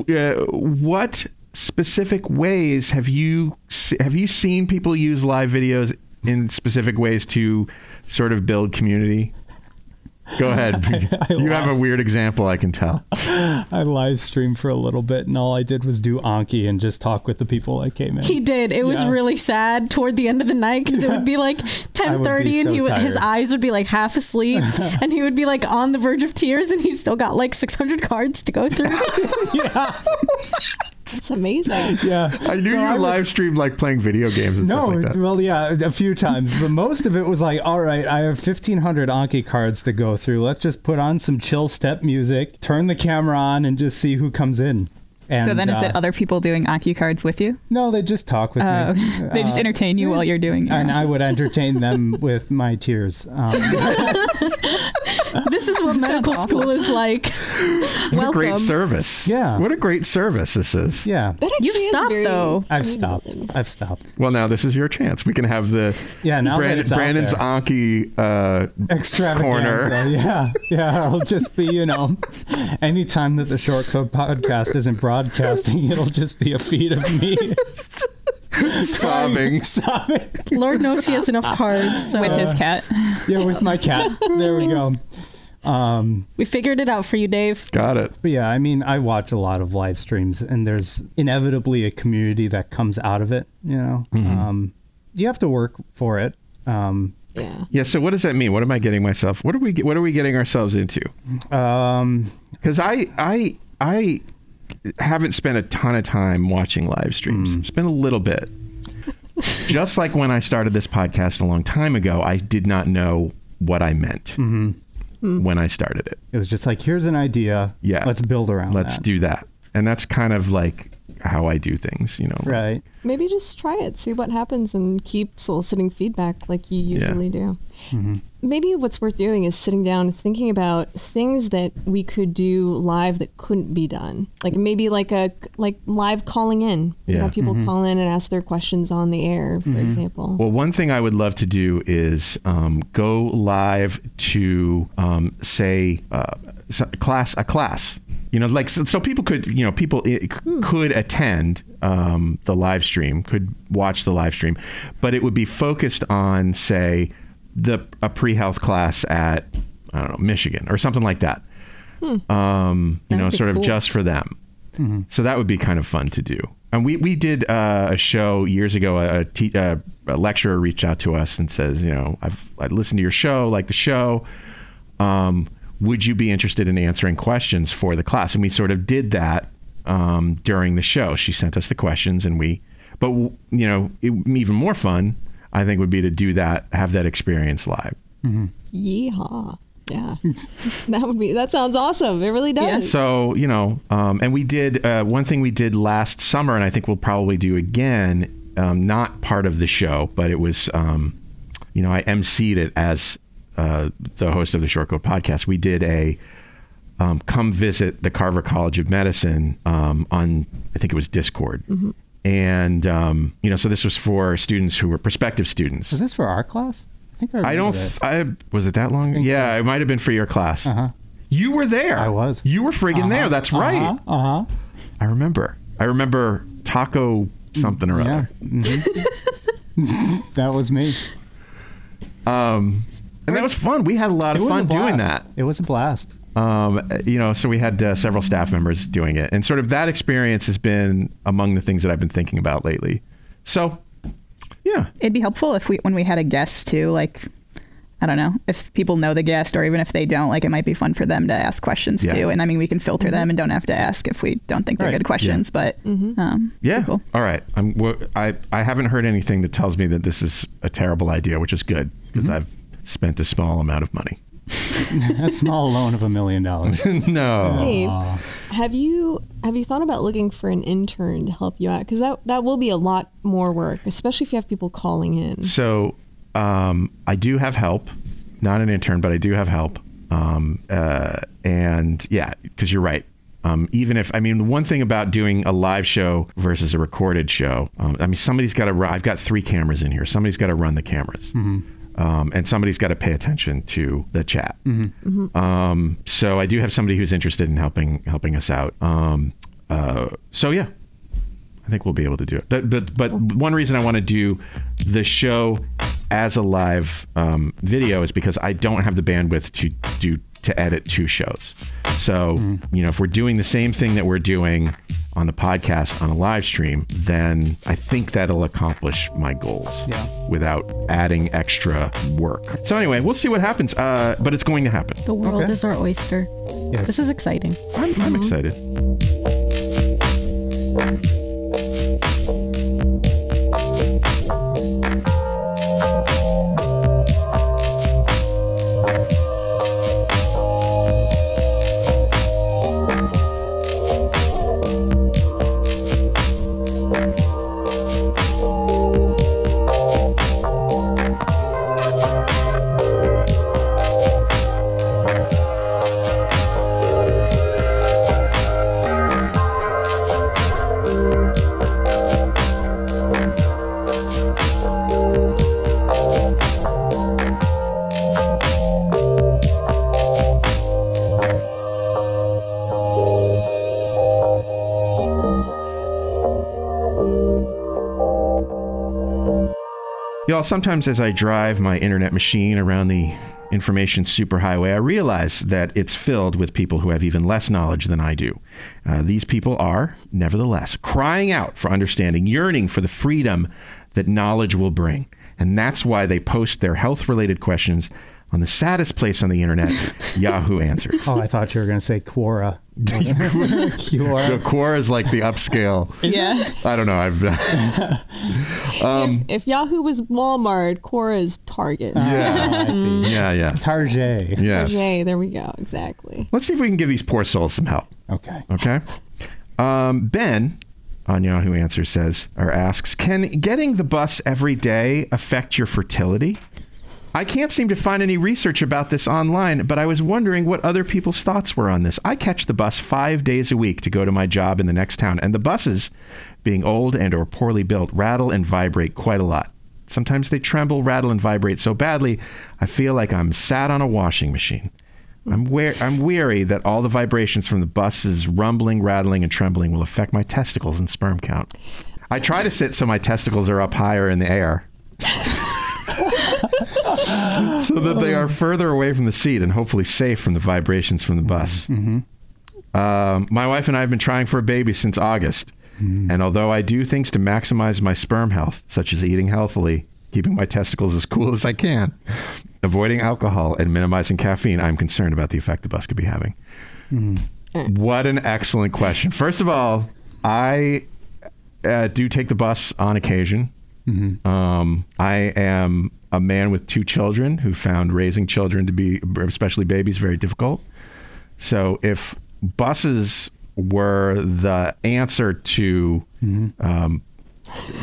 Uh, what specific ways have you have you seen people use live videos in specific ways to sort of build community? Go ahead. I you have a weird example, I can tell. I live streamed for a little bit, and all I did was do Anki and just talk with the people that came in. He did. It was Yeah. really sad toward the end of the night because it would be like ten thirty, and so he would, his eyes would be like half asleep, and he would be like on the verge of tears, and he's still got like six hundred cards to go through. yeah, It's amazing. yeah. I knew So you I would- live streamed like playing video games and No, stuff like that. No, well, yeah, a few times, but most of it was like, all right, I have fifteen hundred Anki cards to go through. Let's just put on some chill step music, turn the camera on, and just see who comes in. And, so then is uh, it other people doing Anki cards with you? No, they just talk with Oh, me. they just Uh, entertain you while you're doing it. and I would entertain them with my tears. Um, this is what medical school is like. what Welcome. a great service. Yeah. What a great service this is. yeah, That You've stopped very though. I've stopped. I've stopped. Well, now this is your chance. We can have the Yeah, now that Brandon, Brandon's there. Anki uh, Extravaganza. corner. Yeah, yeah. It'll just be, you know, anytime that the Short Coat podcast isn't broadcasting, it'll just be a feed of me sobbing. sobbing. Lord knows he has enough cards. So with his cat. Yeah, with my cat. There we go. Um, we figured it out for you, Dave. Got it. but yeah, I mean, I watch a lot of live streams, and there's inevitably a community that comes out of it. You know, um, you have to work for it. Um, Yeah. Yeah. So what does that mean? What am I getting myself? What are we? What are we getting ourselves into? um, Because I I I haven't spent a ton of time watching live streams. It's been a little bit. Just like when I started this podcast a long time ago, I did not know what I meant Mm. when I started it. it was just like, here's an idea. Yeah. let's build around. It. Let's that. do that. And that's kind of like how I do things. You know, Right. Maybe just try it, see what happens, and keep soliciting feedback like you usually do. Mm-hmm. Maybe what's worth doing is sitting down and thinking about things that we could do live that couldn't be done. Like maybe like a like live calling in. You Yeah. have people call in and ask their questions on the air, for example. Well, one thing I would love to do is um, go live to um, say uh, class a class. You know, like so, so people could you know people i- c- could attend um, the live stream, could watch the live stream, but it would be focused on say the a pre health class at I don't know Michigan or something like that. Um, you That know, would be sort of just for them. So that would be kind of fun to do. And we, we did uh, a show years ago. A, a, te- uh, a lecturer reached out to us and says, you know, I've I listened to your show, like the show. Um, would you be interested in answering questions for the class? And we sort of did that um, during the show. She sent us the questions, and we. But you know, it, even more fun, I think, would be to do that, have that experience live. Yeehaw. Yeah. that would be that sounds awesome. It really does. So you know, um, and we did uh, one thing we did last summer, and I think we'll probably do again. Um, not part of the show, but it was, um, you know, I emceed it as uh, the host of the Short Coat podcast. We did a um, come visit the Carver College of Medicine um, on, I think it was Discord. And, um, you know, so this was for students who were prospective students. Was this for our class? I think I, I don't, this. I, was it that long? Yeah, it might have been for your class. Uh-huh. You were there. I was. You were friggin' there. That's right. Uh huh. I remember. I remember taco something or Yeah. other. Mhm. that was me. Um, and that was fun. We had a lot of fun doing that. It was a blast. Um, you know, so we had uh, several staff members doing it, and sort of that experience has been among the things that I've been thinking about lately. So, yeah, It'd be helpful if we when we had a guest too, like I don't know, if people know the guest or even if they don't, like it might be fun for them to ask questions Yeah. too. And I mean we can filter them and don't have to ask if we don't think they're Right. good questions. But um yeah. cool. All right. I'm. I I haven't heard anything that tells me that this is a terrible idea, which is good because Mm-hmm. I've spent a small amount of money. A small loan of a million dollars. no. Dave, have you have you thought about looking for an intern to help you out? Because that that will be a lot more work, especially if you have people calling in. So um, I do have help, not an intern, but I do have help. Um, uh, and yeah, because you're right. Um, even if I mean, one thing about doing a live show versus a recorded show, um, I mean, somebody's got to. run I've got three cameras in here. Somebody's got to run the cameras. Um, and somebody's got to pay attention to the chat. Um, so I do have somebody who's interested in helping helping us out. Um, uh, so yeah, I think we'll be able to do it. But but, but one reason I want to do the show as a live um, video is because I don't have the bandwidth to do to edit two shows. So you know, if we're doing the same thing that we're doing on the podcast on a live stream, then I think that'll accomplish my goals Yeah. without adding extra work. So anyway, we'll see what happens. Uh, but it's going to happen. The world Okay. is our oyster. Yes. This is exciting. I'm, I'm excited. Y'all, sometimes as I drive my internet machine around the information superhighway, I realize that it's filled with people who have even less knowledge than I do. Uh, these people are, nevertheless, crying out for understanding, yearning for the freedom that knowledge will bring. And that's why they post their health related questions on the saddest place on the internet, Yahoo Answers. Oh, I thought you were going to say Quora. The Quora. Quora is like the upscale. Yeah. I don't know. I've if, if Yahoo was Walmart, Quora is Target. yeah, I see. yeah, yeah. Target. Yes. Yay, there we go. Exactly. Let's see if we can give these poor souls some help. Okay. Okay. Um, ben on Yahoo Answers says or asks, "Can getting the bus every day affect your fertility?" I can't seem to find any research about this online, but I was wondering what other people's thoughts were on this. I catch the bus 5 days a week to go to my job in the next town, and the buses, being old and or poorly built, rattle and vibrate quite a lot. Sometimes they tremble, rattle and vibrate so badly, I feel like I'm sat on a washing machine. I'm, wear- I'm weary that all the vibrations from the bus's rumbling, rattling, and trembling will affect my testicles and sperm count. I try to sit so my testicles are up higher in the air. so that they are further away from the seat and hopefully safe from the vibrations from the bus. Um, my wife and I have been trying for a baby since August. And although I do things to maximize my sperm health, such as eating healthily, keeping my testicles as cool as I can, avoiding alcohol, and minimizing caffeine, I'm concerned about the effect the bus could be having. What an excellent question. First of all, I uh, do take the bus on occasion. Um, I am a man with two children who found raising children to be, especially babies, very difficult. So if buses were the answer to um,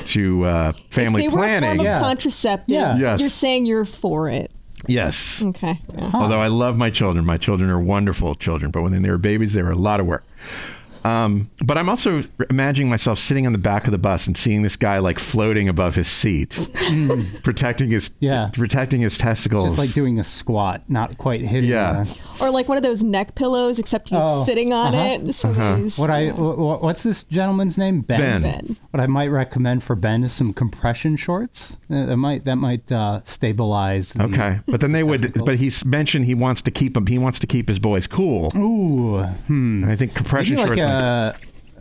to uh, family if they planning, were a form of contraceptive, Yeah. Yes. you're saying you're for it. yes. Okay. yeah. Although I love my children, my children are wonderful children, but when they were babies, they were a lot of work. Um, but I'm also imagining myself sitting on the back of the bus and seeing this guy like floating above his seat, protecting his Yeah. protecting his testicles. Just like doing a squat, not quite hitting. Yeah. the- Or like one of those neck pillows, except he's Oh, sitting on uh-huh. it. So Uh-huh. he's- What I wh- wh- what's this gentleman's name? Ben. Ben. Ben. What I might recommend for Ben is some compression shorts. Uh, That might that might uh, stabilize. the- okay, but then they would. But he's mentioned he wants to keep him. He wants to keep his boys cool. Ooh, hmm. I think compression Maybe like shorts. a. Uh,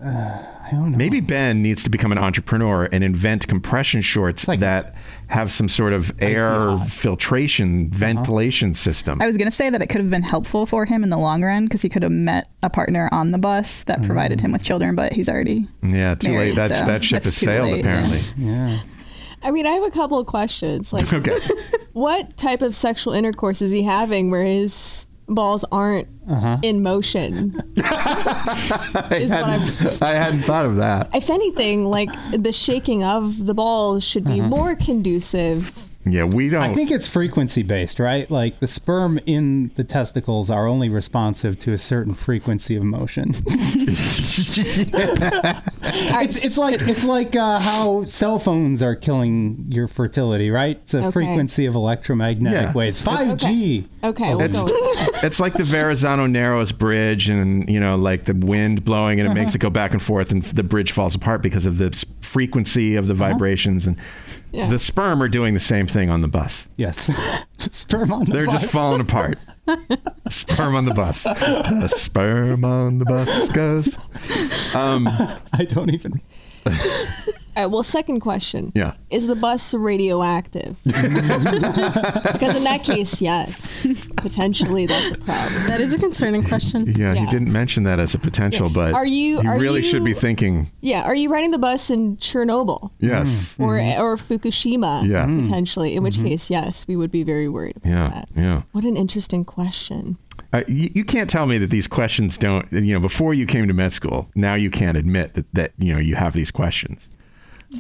I don't know. Maybe Ben needs to become an entrepreneur and invent compression shorts like- that have some sort of air yacht. filtration, Uh-huh. ventilation system. I was going to say that it could have been helpful for him in the long run because he could have met a partner on the bus that provided him with children, but he's already. yeah, too late. married, That so that ship that's has sailed late, apparently. Yeah. I mean, I have a couple of questions. Like, Okay. what type of sexual intercourse is he having where his balls aren't Uh-huh. in motion? I, Is hadn't, I hadn't thought of that. If anything, like the shaking of the balls should be more conducive. Yeah, we don't. I think it's frequency based, right? Like the sperm in the testicles are only responsive to a certain frequency of motion. it's it's like it's like uh, how cell phones are killing your fertility, right? It's a Okay. frequency of electromagnetic Yeah. waves. Five G. Okay, we'll it's, go with it's like the Verrazano Narrows Bridge, and you know, like the wind blowing, and it makes it go back and forth, and the bridge falls apart because of the frequency of the vibrations. And Yeah. the sperm are doing the same thing on the bus. Yes. sperm on the They're just falling apart. sperm on the bus. The sperm on the bus goes. Um, I don't even. All right, well, second question. Yeah. Is the bus radioactive? because in that case, yes. Potentially that's a problem. That is a concerning question. yeah, he didn't mention that as a potential, but Are you- he are really should be thinking, Yeah, are you riding the bus in Chernobyl? yes. Or, or Fukushima, Yeah. Mm. potentially, in which case, yes, we would be very worried about Yeah, that. yeah. What an interesting question. Uh, you, you can't tell me that these questions don't. You know, before you came to med school, now you can't admit that that you know you have these questions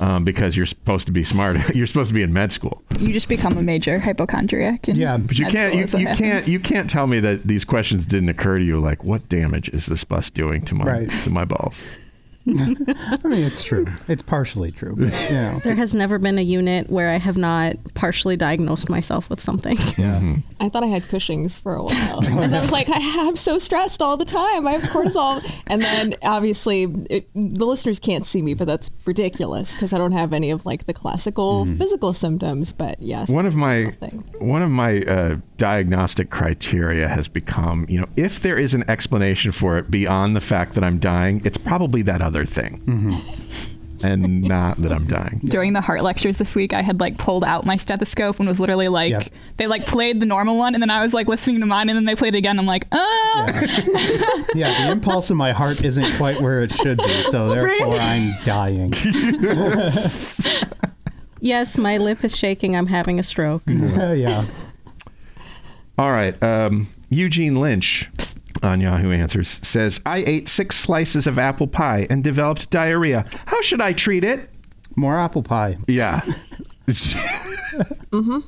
um, because you're supposed to be smart. you're supposed to be in med school, You just become a major hypochondriac. in Yeah, but you med can't. You, you can't. You can't tell me that these questions didn't occur to you. Like, what damage is this bus doing to my Right. to my balls? I mean, it's true. It's partially true. But, you know. There has never been a unit where I have not partially diagnosed myself with something. Mm-hmm. I thought I had Cushing's for a while. Because I was like, I, I'm so stressed all the time. I have cortisol. And then obviously, it, the listeners can't see me, but that's ridiculous because I don't have any of like the classical physical symptoms. But yes. One of my one of my uh, diagnostic criteria has become, you know, if there is an explanation for it beyond the fact that I'm dying, it's probably that other thing, and not that I'm dying. During the heart lectures this week, I had like pulled out my stethoscope and was literally like, Yep. they like played the normal one, and then I was like listening to mine, and then they played it again. I'm like, oh, Yeah, the impulse in my heart isn't quite where it should be, so therefore I'm dying. Yes, my lip is shaking. I'm having a stroke. yeah. All right. Um, Eugene Lynch on Yahoo Answers says, I ate six slices of apple pie and developed diarrhea. How should I treat it? More apple pie. Yeah. Mm-hmm.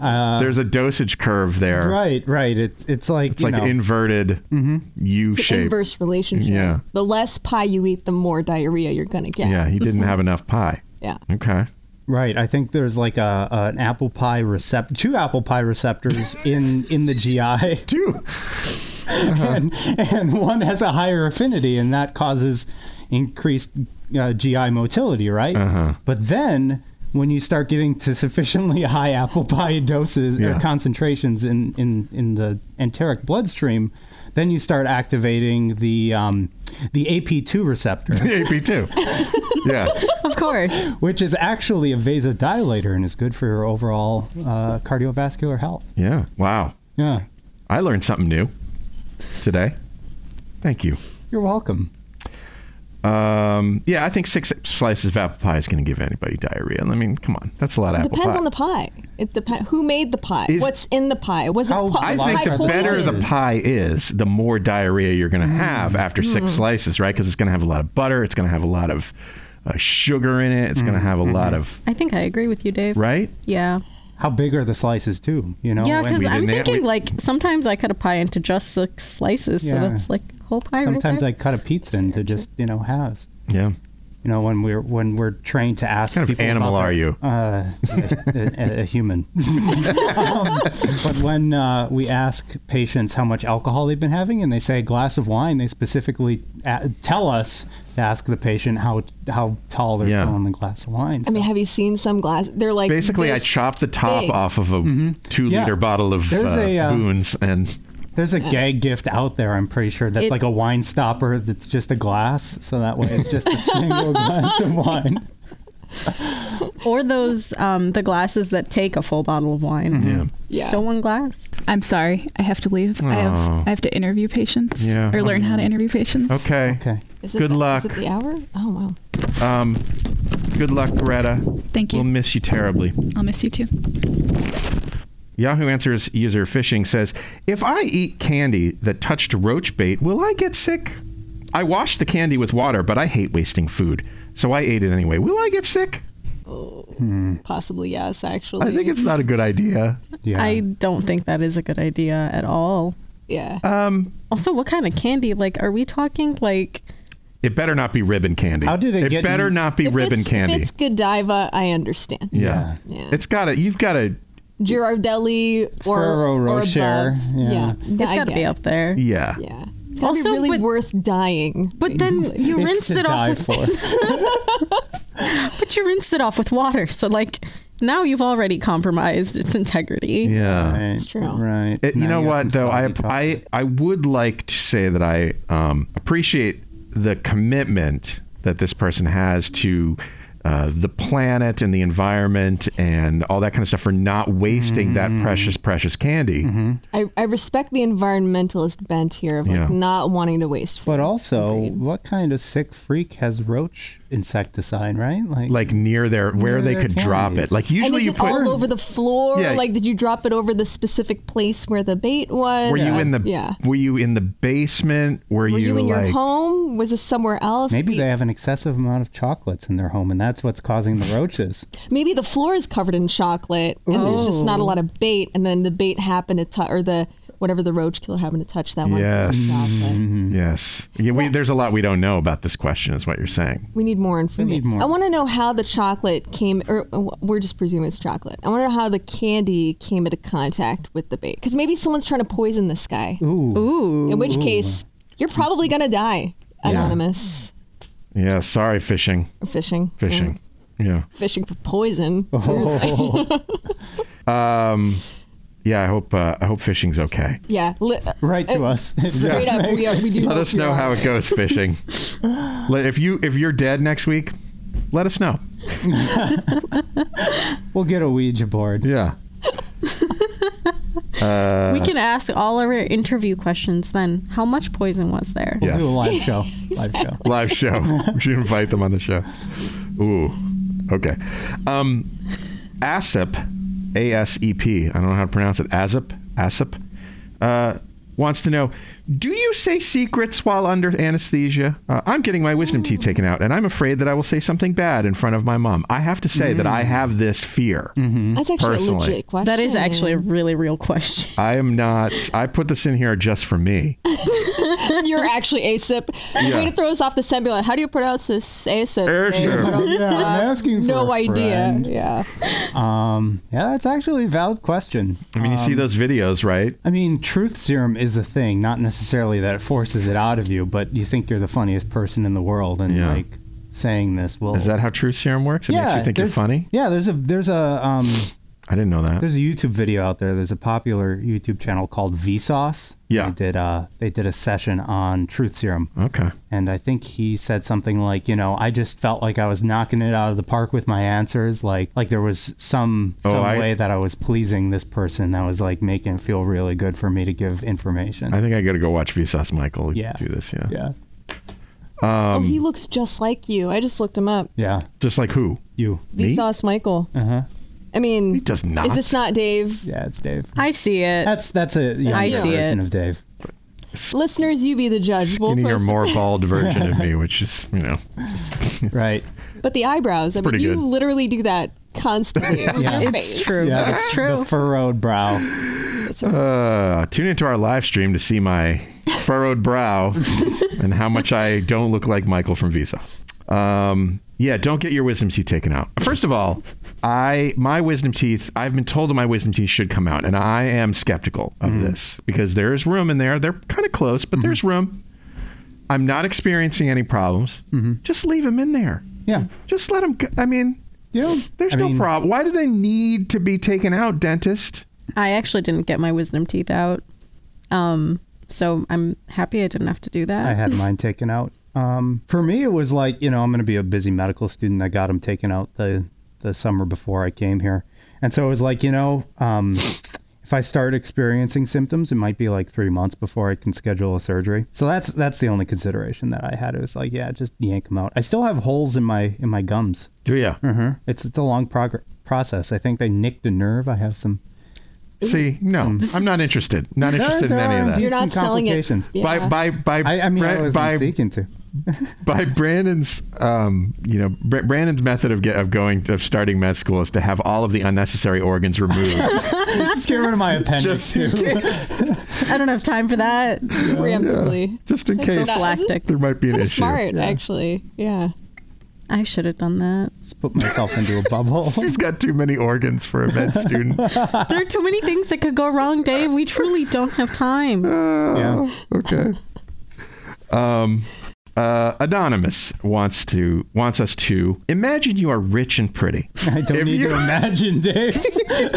Uh, there's a dosage curve there. Right, right. It's it's like It's you like know, inverted mm-hmm. U It's an shape. inverse relationship. Yeah. The less pie you eat, the more diarrhea you're gonna get. Yeah, he didn't mm-hmm. have enough pie. Yeah. Okay. Right. I think there's like a, a an apple pie receptor, two apple pie receptors in in the GI. Two. and, and one has a higher affinity, and that causes increased uh, GI motility, right? Uh-huh. But then when you start getting to sufficiently high apple pie doses Yeah. or concentrations in, in, in the enteric bloodstream, then you start activating the um, the AP2 receptor, the AP2. yeah. Of course. which is actually a vasodilator and is good for your overall uh, cardiovascular health. Yeah. Wow. Yeah. I learned something new today. Thank you. You're welcome. Um, yeah, I think six slices of apple pie is going to give anybody diarrhea. I mean, come on, that's a lot of apple pie. It apple depends pie. on the pie. It depends who made the pie. Is- What's in the pie? Was it How- I Well, think pie the better the pie is, the more diarrhea you're going to have after six slices, right? Because it's going to have a lot of butter, it's going to have a lot of uh, sugar in it, it's going to have a lot of I think I agree with you, Dave. right. Yeah. How big are the slices too? You know, Yeah, because I'm thinking we- like sometimes I cut a pie into just six slices, so that's like whole pie. sometimes I cut a pizza into just you know halves. Yeah. You know, when we're when we're trained to ask What kind of animal about are you? Uh, a, a, a human. um, but when uh, we ask patients how much alcohol they've been having, and they say a glass of wine, they specifically a- tell us to ask the patient how how tall they're Yeah. filling the glass of wine. I mean, have you seen some glass? They're like Basically, I this chopped the top big. off of a two Yeah. liter bottle of uh, a, uh, Boone's, and There's a gag gift out there, I'm pretty sure, that's It- like a wine stopper that's just a glass. So that way it's just a single glass of wine. Or those um, the glasses that take a full bottle of wine. yeah, Yeah. Still one glass. I'm sorry. I have to leave. I have Oh. I have to interview patients Yeah. or learn how to interview patients. okay. Okay. Is it Good the, luck. Is it the hour? Oh wow. Um, good luck, Greta. Thank you. We'll miss you terribly. I'll miss you too. Yahoo Answers user Fishing says, If I eat candy that touched roach bait, will I get sick? I washed the candy with water, but I hate wasting food. So I ate it anyway. Will I get sick? Possibly yes. Actually, I think it's not a good idea. Yeah. I don't think that is a good idea at all. Yeah. Um, Also, what kind of candy? Like, are we talking like? it better not be ribbon candy. How did it get It better in- not be If ribbon it's, candy. If it's Godiva, I understand. yeah. Yeah. It's got to, you've got to, Ghirardelli or Ferrero or Rocher, above. yeah. Yeah, It's I got to be up there. yeah. Yeah. It's gotta Also, be really but- worth dying. But then you It's rinsed it off with for. but you rinsed it off with water. So like now you've already compromised its integrity. Yeah. Right, It's true. Right. It- you Now know got what though I. I I would like to say that I um, appreciate the commitment that this person has to uh, the planet and the environment and all that kind of stuff for not wasting that Mm-hmm. precious precious candy. I, I respect the environmentalist bent here of like Yeah. not wanting to waste food. But also, Agreed. what kind of sick freak has roach insecticide, right? Like, Like near their where Near they their could drop it. Like and usually is you it put all over the floor? Yeah. Like, did you drop it over the specific place where the bait was? were you Uh, in the yeah? were you in the basement? Were, Were you, in like your home? Was this somewhere else? maybe We- they have an excessive amount of chocolates in their home, and that's what's causing the roaches. maybe the floor is covered in chocolate, and there's just not a lot of bait, and then the bait happened to touch, or the whatever the roach killer happened to touch that one Yes. piece of chocolate. Yes. Yeah, we, there's a lot we don't know about this question is what you're saying. We need more information. We need more. I want to know how the chocolate came, or uh, we're just presuming it's chocolate. I want to know how the candy came into contact with the bait, because maybe someone's trying to poison this guy. Ooh. Ooh. In which case, you're probably gonna die. Anonymous Yeah, sorry fishing. or fishing. Fishing. Yeah. Yeah. Fishing for poison. Um, yeah, I hope uh, I hope fishing's okay. yeah. Li- Right to uh, us. Straight up, we, are, we do. Let us know how it goes fishing. If you if you're dead next week, let us know. We'll get a Ouija board. Yeah. Uh, we can ask all our interview questions then. How much poison was there? We'll Yes. do a live show. Live show. Live show. we should invite them on the show. Ooh. Okay. Um, ASEP, A S E P. I don't know how to pronounce it. ASEP, ASEP. Uh, wants to know Do you say secrets while under anesthesia? Uh, I'm getting my wisdom teeth taken out, and I'm afraid that I will say something bad in front of my mom. I have to say that I have this fear. That's actually Personally. a legit question. That is actually a really real question. I am not, I put this in here just for me. You're actually ASIP. Yeah. Way to throw us off the scent. Be like, how do you pronounce this ASIP? ASIP. yeah, I'm asking for no a idea. friend. Yeah. Um, yeah, that's actually a valid question. I mean, you see those videos, right? I mean, truth serum is a thing, not necessarily that it forces it out of you, but you think you're the funniest person in the world, and Yeah. like saying this will. Is that how truth serum works? It makes you think you're funny? Yeah, there's a there's a um I didn't know that. there's a YouTube video out there. There's a popular YouTube channel called Vsauce. Yeah. they did uh they did a session on truth serum. Okay. And I think he said something like, you know, I just felt like I was knocking it out of the park with my answers, like like there was some Oh, some I- way that I was pleasing this person that was like making it feel really good for me to give information. I think I got to go watch Vsauce Michael Yeah. do this. Yeah. yeah, oh, Um, he looks just like you. I just looked him up. yeah, Just like who? you. Me? Vsauce Michael. Uh huh. I mean, He does not. is this not Dave? Yeah, it's Dave. I see it. That's that's a younger I see version it. of Dave. Listeners, you be the judge. We'll Skinnier, post- more bald version of me, which is, you know, Right. But the eyebrows. I mean, you good. literally do that constantly. Yeah. It's face. true. Yeah, It's true. The furrowed brow. Uh, tune into our live stream to see my furrowed brow and how much I don't look like Michael from Vsauce. Um, yeah, don't get your wisdom teeth taken out. First of all, I my wisdom teeth. I've been told that my wisdom teeth should come out, and I am skeptical of this because there is room in there. They're kind of close, but there's room. I'm not experiencing any problems. Just leave them in there. Yeah. Just let them. Go. I mean, Yeah. there's I no mean, problem. Why do they need to be taken out, dentist? I actually didn't get my wisdom teeth out. Um, so I'm happy I didn't have to do that. I had mine taken out. Um, for me, it was like you know I'm going to be a busy medical student. I got them taken out the the summer before I came here, and so it was like you know um, if I start experiencing symptoms, it might be like three months before I can schedule a surgery. So that's that's the only consideration that I had. It was like yeah, just yank them out. I still have holes in my in my gums. Do you? hmm It's it's a long prog- process. I think they nicked a nerve. I have some. See, no, I'm not interested. Not interested in any of that. indeed You're not some selling it. complications. Yeah. By by by I, I mean, I was by seeking to. By Brandon's um you know Br- Brandon's method of get of going to of starting med school is to have all of the unnecessary organs removed. Just get rid of my appendix just too. in case. I don't have time for that. Preemptively. Just in case Prophylactic. there might be an Kinda issue. smart, actually. Yeah. I should have done that. Just put myself into a bubble. She's got too many organs for a med student. There are too many things that could go wrong, Dave. We truly don't have time. yeah. okay. Um, uh, Anonymous wants to wants us to imagine you are rich and pretty. I don't If need you- to imagine, Dave.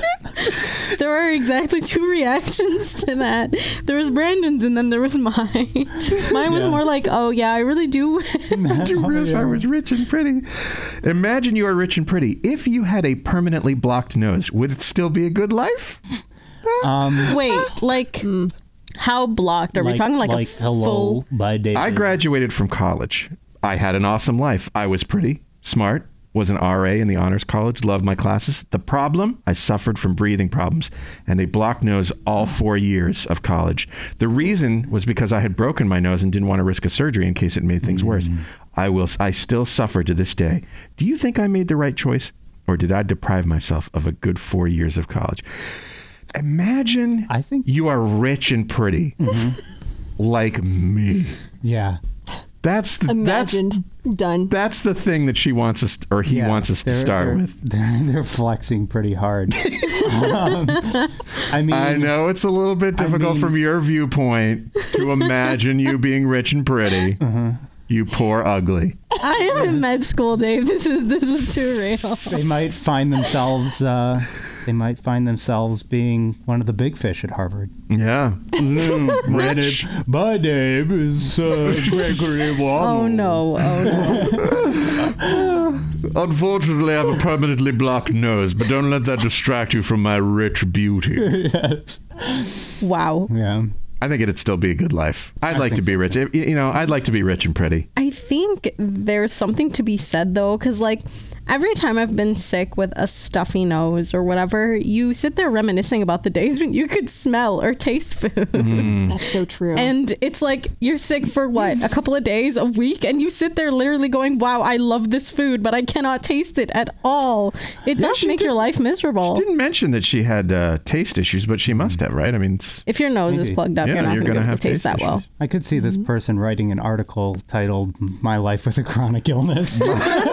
There are exactly two reactions to that. There was Brandon's and then there was mine. Mine was Yeah. more like, oh yeah, I really do. Too rich, I was rich and pretty. Imagine you are rich and pretty. If you had a permanently blocked nose, would it still be a good life? Um, Wait, like how blocked? Are we talking like, like a hello full? by Dave? I graduated from college. I had an awesome life. I was pretty, smart, was an RA in the honors college, loved my classes. The problem, I suffered from breathing problems and a blocked nose all four years of college. The reason was because I had broken my nose and didn't want to risk a surgery in case it made things worse. Mm. I will I still suffer to this day. Do you think I made the right choice or did I deprive myself of a good 4 years of college? Imagine I think- you are rich and pretty. Like me. Yeah. That's the, that's Imagined. Done. that's the thing that she wants us or he yeah. wants us to They're- start they're- with. They're, they're flexing pretty hard. um, I mean, I know it's a little bit I difficult mean- from your viewpoint to imagine you being rich and pretty. Uh-huh. You poor ugly. I am in med school, Dave. This is this is too real. they might find themselves. Uh, they might find themselves being one of the big fish at Harvard. Yeah. Rich. My name is uh, Gregory Oh no! Oh no! Unfortunately, I have a permanently blocked nose, but don't let that distract you from my rich beauty. yes. Wow. Yeah. I think it'd still be a good life. I'd I like to be so, rich. You know, I'd like to be rich and pretty. I think there's something to be said though, because like every time I've been sick with a stuffy nose or whatever, you sit there reminiscing about the days when you could smell or taste food. Mm. That's so true. And it's like you're sick for what, a couple of days, a week, and you sit there literally going, Wow, I love this food, but I cannot taste it at all. It Yeah, does she make did- your life miserable. She didn't mention that she had uh, taste issues, but she must have, right? I mean, If your nose is plugged up, Yeah, you're not going to gonna be able have to taste taste that well. I could see this person writing an article titled "My Life with a Chronic Illness."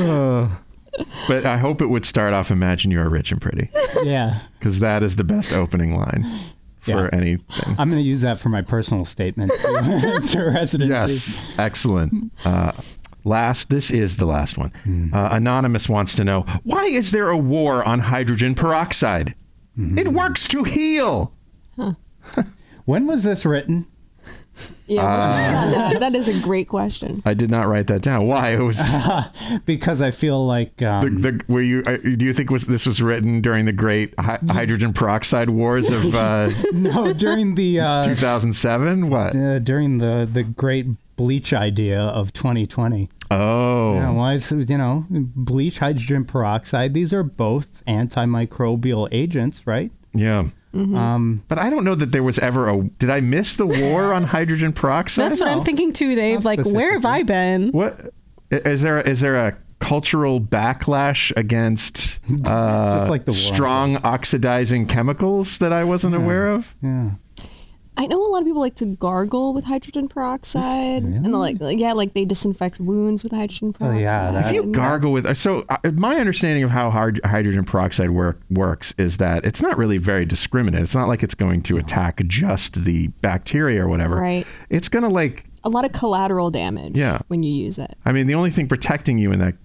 but I hope it would start off "Imagine you are rich and pretty," yeah, because that is the best opening line for Yeah. anything. I'm going to use that for my personal statement to, to residency. Yes, excellent. Uh, last, this is the last one. Hmm. Uh, Anonymous wants to know why is there a war on hydrogen peroxide? Hmm. It works to heal. When was this written? Yeah, Uh, that is a great question. I did not write that down. Why? It was Because I feel like um, the, the were you? Uh, do you think was this was written during the great hi- hydrogen peroxide wars of uh, no during the uh, 2007? What? uh, during the the great bleach idea of 2020. Oh, Yeah, why is you know bleach, hydrogen peroxide? These are both antimicrobial agents, right? yeah. Um, But I don't know that there was ever a. Did I miss the war on hydrogen peroxide? That's what I'm thinking too, Dave. Not Like, where have I been? What i- is there? Is there a cultural backlash against uh, Just like the strong oxidizing chemicals that I wasn't aware of? yeah. I know a lot of people like to gargle with hydrogen peroxide, and they're like, like, yeah, like they disinfect wounds with hydrogen Oh, peroxide. yeah, that- If you And gargle with, so uh, my understanding of how hard hydrogen peroxide work, works is that it's not really very discriminate. It's not like it's going to attack just the bacteria or whatever. Right. It's going to like, a lot of collateral damage Yeah. when you use it. I mean, the only thing protecting you in that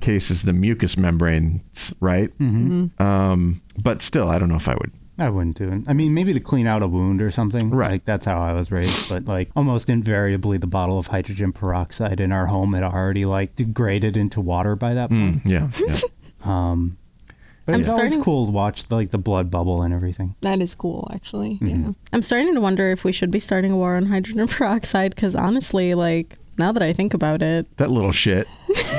case is the mucous membrane, right? Mm-hmm. Um, but still, I don't know if I would. I wouldn't do it. I mean, maybe to clean out a wound or something. Right. Like that's how I was raised. But like almost invariably, the bottle of hydrogen peroxide in our home had already like degraded into water by that point. Yeah. yeah. Um, but I'm it's always cool to watch like the blood bubble and everything. That is cool, actually. Mm-hmm. Yeah. I'm starting to wonder if we should be starting a war on hydrogen peroxide because honestly, like, now that I think about it, that little shit.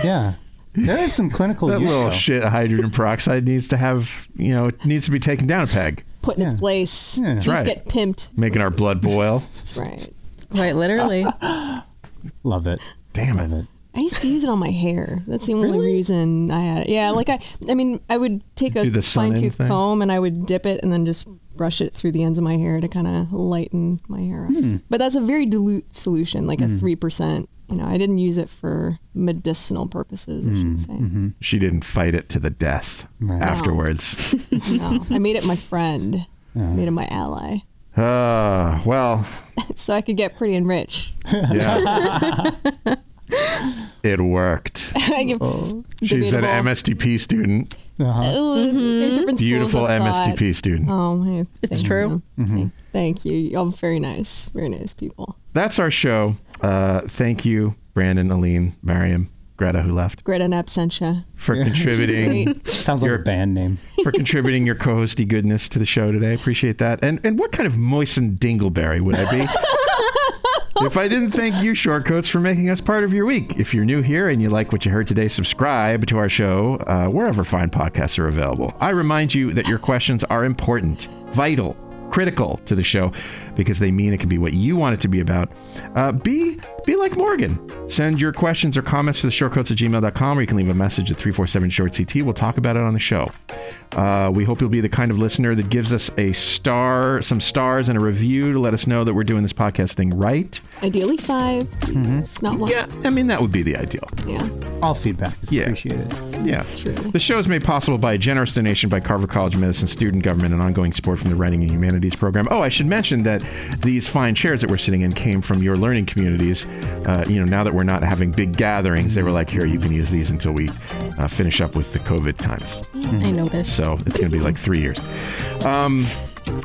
Yeah, there is some clinical That use. little though. shit hydrogen peroxide needs to have, you know, it needs to be taken down a peg, Put in its place. Yeah. That's Just right. get pimped. making our blood boil. That's right. quite literally, Love it. Damn Love it. it. I used to use it on my hair. That's the only reason I had it. Yeah, like I, I mean, I would take a the sun fine in tooth thing? comb and I would dip it and then just brush it through the ends of my hair to kind of lighten my hair up. Hmm. But that's a very dilute solution, like a three percent. You know, I didn't use it for medicinal purposes. I Hmm. should say. Mm-hmm. She didn't fight it to the death Right. afterwards. No, I made it my friend. Made it my ally, Uh, well, so I could get pretty and rich. yeah. it worked. I give She's an MSTP student, Uh-huh. Ooh, There's different beautiful of. MSTP student. Oh, hey, It's true. you. Thank, thank you. Y'all very nice. Very nice people. That's our show. Uh, thank you, Brandon, Aline, Mariam, Greta, who left, Greta in absentia. for contributing. Great. Sounds like a band name. for contributing your co-hosty goodness to the show today. Appreciate that. And and what kind of moistened dingleberry would I be? if I didn't thank you, Shortcoats, for making us part of your week. If you're new here and you like what you heard today, subscribe to our show uh, wherever fine podcasts are available. I remind you that your questions are important, vital, critical to the show because they mean it can be what you want it to be about. Uh, be be like Morgan. Send your questions or comments to the shortcoats at gmail.com or you can leave a message at 347 short CT. We'll talk about it on the show. Uh, we hope you'll be the kind of listener that gives us a star, some stars, and a review to let us know that we're doing this podcast thing right. Ideally 5 Mm-hmm. It's not one. Yeah, I mean, that would be the ideal. Yeah. All feedback is Yeah. appreciated. Yeah. Truly. The show is made possible by a generous donation by Carver College of Medicine student government and ongoing support from the Writing and Humanities program. Oh, I should mention that these fine chairs that we're sitting in came from your learning communities. Uh, you know, now that we're not having big gatherings, they were like, here, you can use these until we uh, finish up with the COVID times. I noticed. So it's going to be like three years. Um,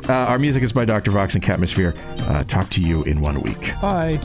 uh, our music is by Dr. Vox and Catmosphere. Uh, talk to you in one week. Bye.